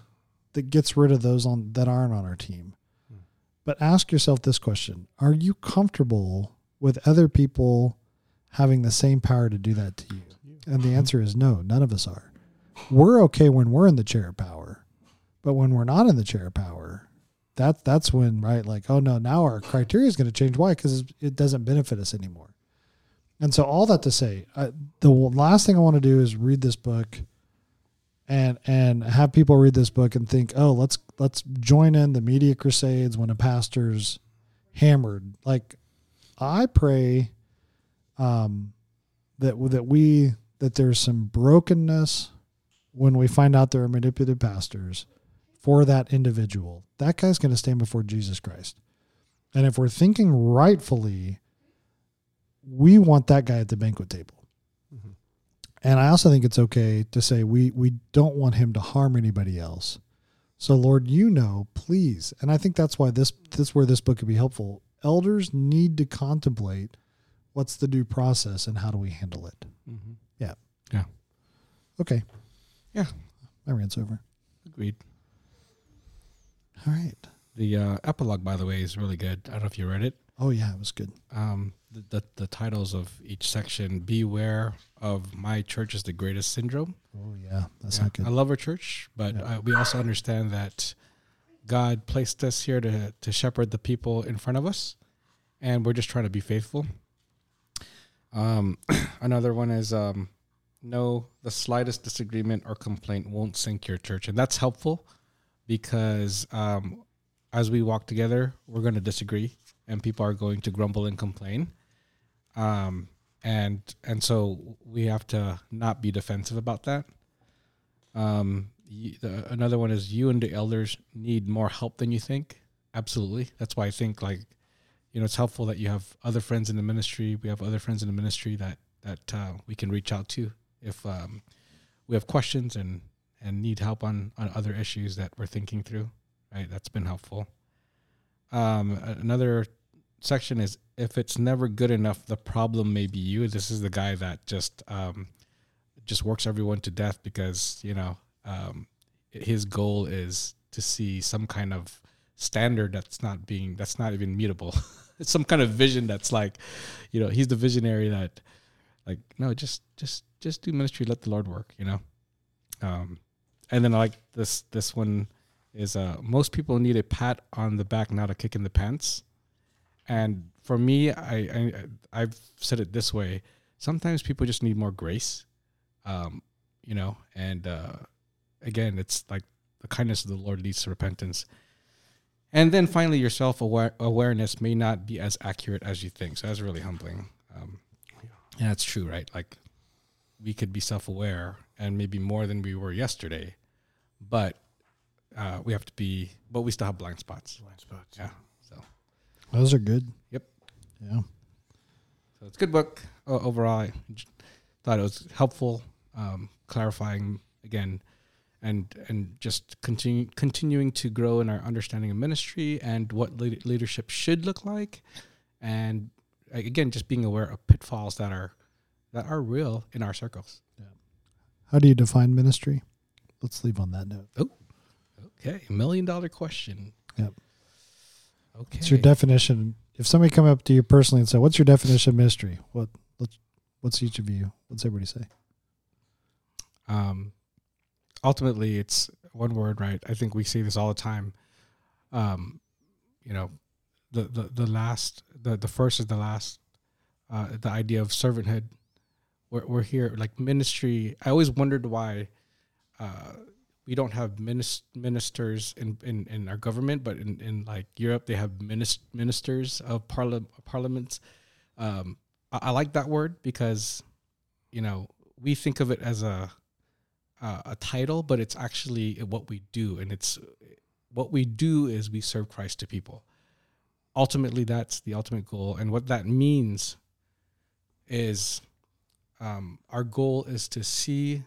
that gets rid of those on that aren't on our team. Hmm. But ask yourself this question. Are you comfortable with other people having the same power to do that to you? And the answer is no, none of us are. We're okay when we're in the chair of power. But when we're not in the chair of power, that that's when right like oh no now our criteria is going to change. Why? Because it doesn't benefit us anymore. And so all that to say I, the last thing i want to do is read this book and and have people read this book and think oh let's let's join in the media crusades when a pastor's hammered. Like i pray um that that we that there's some brokenness when we find out there are manipulative pastors for that individual. That guy's going to stand before Jesus Christ. And if we're thinking rightfully, we want that guy at the banquet table. Mm-hmm. And I also think it's okay to say we we don't want him to harm anybody else. So Lord, you know, please. And I think that's why this this where this book could be helpful. Elders need to contemplate what's the due process and how do we handle it. Mm-hmm. Yeah. Yeah. Okay. Yeah. My rant's over. Agreed. All right. The uh, epilogue, by the way, is really good. I don't know if you read it. Oh yeah, it was good. Um, the, the, the titles of each section: "Beware of My Church is the Greatest Syndrome." Oh yeah, that's yeah. not good. I love our church, but yeah. uh, we also understand that God placed us here to to shepherd the people in front of us, and we're just trying to be faithful. Um, another one is um, no, the slightest disagreement or complaint won't sink your church, and that's helpful because um, as we walk together, we're going to disagree, and people are going to grumble and complain. Um, and and so we have to not be defensive about that. Um, the, another one is you and the elders need more help than you think. Absolutely, that's why I think like, you know, it's helpful that you have other friends in the ministry. We have other friends in the ministry that that uh, we can reach out to if um, we have questions and and need help on, on other issues that we're thinking through, right? That's been helpful. Um, another section is if it's never good enough, the problem may be you. This is the guy that just um, just works everyone to death because you know um, his goal is to see some kind of standard that's not being that's not even mutable. it's some kind of vision that's like, you know, he's the visionary that, like, no, just just just do ministry, let the Lord work. You know, um, and then like this this one is uh most people need a pat on the back, not a kick in the pants. And for me, I, I I've said it this way: sometimes people just need more grace, um, you know. And uh, again, it's like the kindness of the Lord leads to repentance. And then finally, your self awareness may not be as accurate as you think. So that's really humbling. Um, and that's true, right? Like we could be self aware and maybe more than we were yesterday, but uh, we have to be, but we still have blind spots. Blind spots. Yeah. So those are good. Yep. Yeah. So it's a good book uh, overall. I thought it was helpful, um, clarifying again, and and just continue continuing to grow in our understanding of ministry and what le- leadership should look like, and again, just being aware of pitfalls that are that are real in our circles. Yeah. How do you define ministry? Let's leave on that note. Oh, okay. Million dollar question. Yep. Okay. What's your definition? If somebody come up to you personally and say, "What's your definition of ministry?" What let's, what's each of you? What's everybody say? um, ultimately it's one word, right? I think we see this all the time. Um, you know, the, the, the last, the, the first is the last, uh, the idea of servanthood. We're, we're here like ministry. I always wondered why, uh, we don't have ministers in, in, in our government, but in, in like Europe, they have ministers of parla- parliaments. Um, I, I like that word because, you know, we think of it as a, uh, a title, but it's actually what we do, and it's what we do is we serve Christ to people. Ultimately, that's the ultimate goal, and what that means is um, our goal is to see.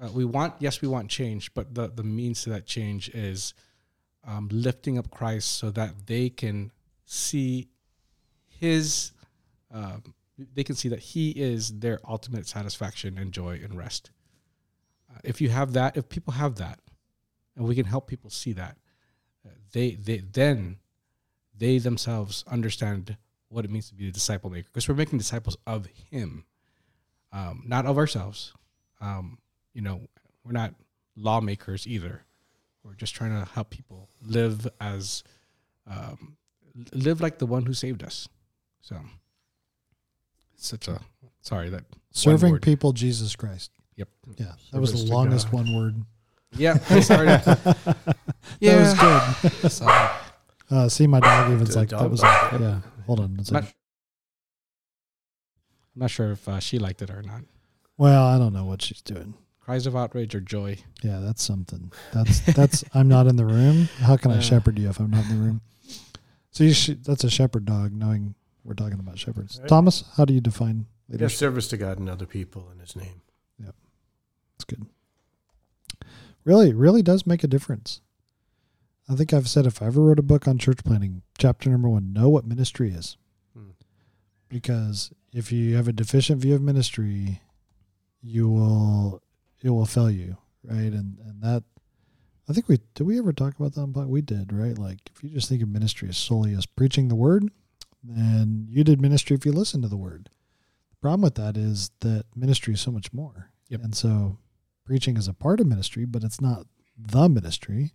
Uh, we want yes, we want change, but the the means to that change is um, lifting up Christ so that they can see His. Um, they can see that He is their ultimate satisfaction and joy and rest if you have that, if people have that, and we can help people see that, uh, they they then they themselves understand what it means to be a disciple maker because we're making disciples of Him, um, not of ourselves. Um, you know, we're not lawmakers either. We're just trying to help people live as um, live like the one who saved us. So such a sorry that Serving word. people, Jesus Christ. Yep. Yeah, that was the longest God. one word. yeah I started. That yeah. It was good. So, Uh, see, my dog even's The like that was liked it. yeah. Hold on. a I'm not, I'm not sure if uh, she liked it or not. Well, I don't know what she's doing. Cries of outrage or joy. Yeah, that's something. That's that's. I'm not in the room. How can I Uh. shepherd you if I'm not in the room? So you should, that's a shepherd dog. Knowing we're talking about shepherds. Right. Thomas, how do you define Yeah, leadership? service to God and other people in His name. Yep, that's good. Really, really does make a difference. I think I've said if I ever wrote a book on church planning, chapter number one, know what ministry is. Hmm. Because if you have a deficient view of ministry, you will it will fail you, right? And and that I think we did we ever talk about that on? We did, right? Like if you just think of ministry as solely as preaching the word, then you did ministry if you listened to the word. The problem with that is that ministry is so much more. Yep. And so preaching is a part of ministry, but it's not the ministry.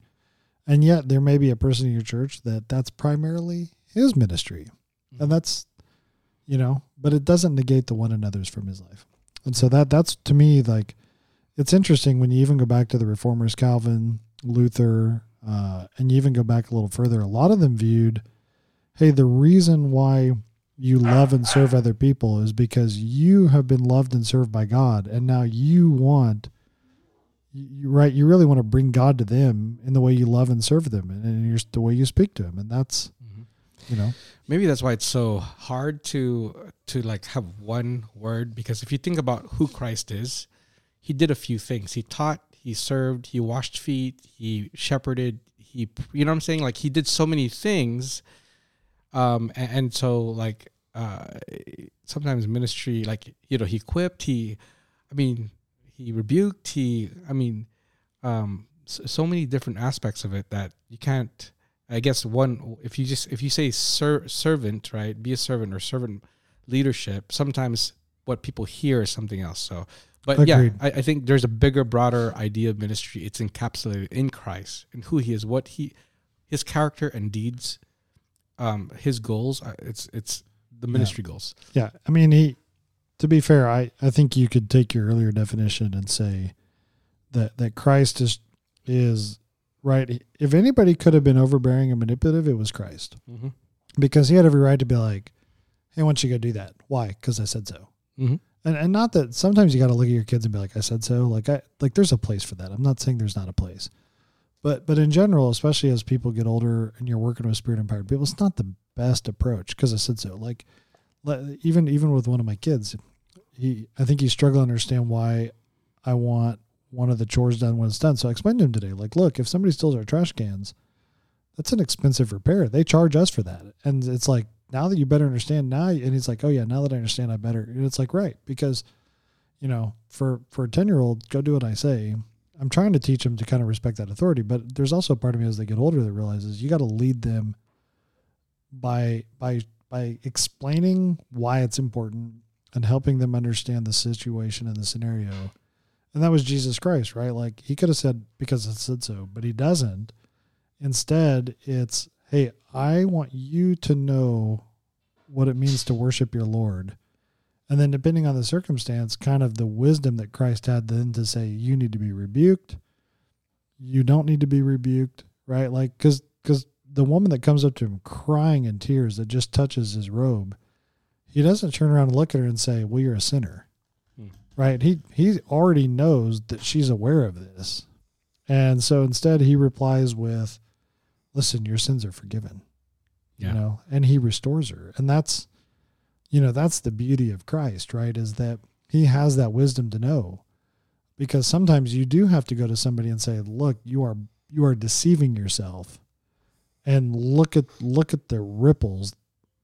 And yet there may be a person in your church that that's primarily his ministry. And mm-hmm. that's you know, but it doesn't negate the one another's from his life. And so that that's to me like it's interesting when you even go back to the reformers Calvin, Luther, uh, and you even go back a little further, a lot of them viewed, hey, the reason why you love and serve other people is because you have been loved and served by God, and now you want, you, right? You really want to bring God to them in the way you love and serve them, and in your, the way you speak to them, and that's Mhm. you know, Maybe that's why it's so hard to to like have one word because if you think about who Christ is, he did a few things. He taught, he served, he washed feet, he shepherded, he you know what I'm saying? Like he did so many things. Um and, and so like uh sometimes ministry like you know he equipped, he I mean he rebuked, he I mean um so, so many different aspects of it that you can't I guess one if you just if you say ser- servant, right? Be a servant or servant leadership. Sometimes what people hear is something else. So, but Agreed. yeah, I, I think there's a bigger, broader idea of ministry. It's encapsulated in Christ and who He is, what He, His character and deeds, um, His goals. uh, It's it's the Yeah. ministry goals. Yeah, I mean, he. To be fair, I I think you could take your earlier definition and say that that Christ is is right. If anybody could have been overbearing and manipulative, it was Christ Mm-hmm. because he had every right to be like, "Hey, why don't you go do that? Why? Because I said so." Mm-hmm. And and not that sometimes you got to look at your kids and be like, "I said so." Like I like there's a place for that. I'm not saying there's not a place, but but in general, especially as people get older and you're working with spirit empowered people, it's not the best approach because I said so. Like even even with one of my kids, he I think he's struggling to understand why I want one of the chores done when it's done. So I explained to him today, like, look, if somebody steals our trash cans, that's an expensive repair. They charge us for that, and it's like now that you better understand now, and he's like, oh yeah, now that I understand, I better. And it's like right because, you know, for for a ten year old, go do what I say. I'm trying to teach them to kind of respect that authority, but there's also a part of me as they get older that realizes you got to lead them by by by explaining why it's important and helping them understand the situation and the scenario. And that was Jesus Christ, right? Like he could have said because it said so, but he doesn't. Instead, it's hey, I want you to know what it means to worship your Lord. And then depending on the circumstance, kind of the wisdom that Christ had then to say you need to be rebuked, you don't need to be rebuked, right? Like cuz cuz the woman that comes up to him crying in tears that just touches his robe, he doesn't turn around and look at her and say, "Well, you're a sinner." Hmm. Right? He he already knows that she's aware of this. And so instead he replies with, "Listen, your sins are forgiven." Yeah. You know, and he restores her. And that's you know, that's the beauty of Christ, right? Is that he has that wisdom to know. Because sometimes you do have to go to somebody and say, "Look, you are you are deceiving yourself." and look at look at the ripples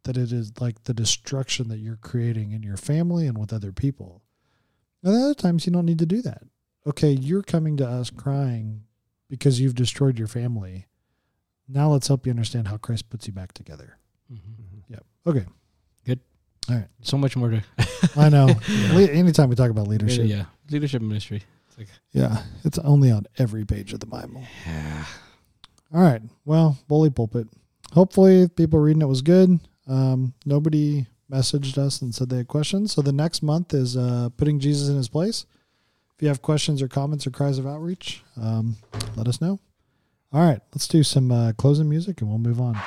that it is like the destruction that you're creating in your family and with other people. And other times you don't need to do that. Okay, you're coming to us crying because you've destroyed your family. Now let's help you understand how Christ puts you back together. Mm-hmm. Yep. Okay. Good. All right. So much more to. I know. yeah. Anytime we talk about leadership. Yeah. Leadership ministry. It's like, yeah. It's only on every page of the Bible. Yeah. All right. Well, bully pulpit. Hopefully, people reading it was good. Um, nobody messaged us and said they had questions. So the next month is uh, putting Jesus in his place. If you have questions or comments or cries of outreach, um, let us know. All right, let's do some uh, closing music and we'll move on.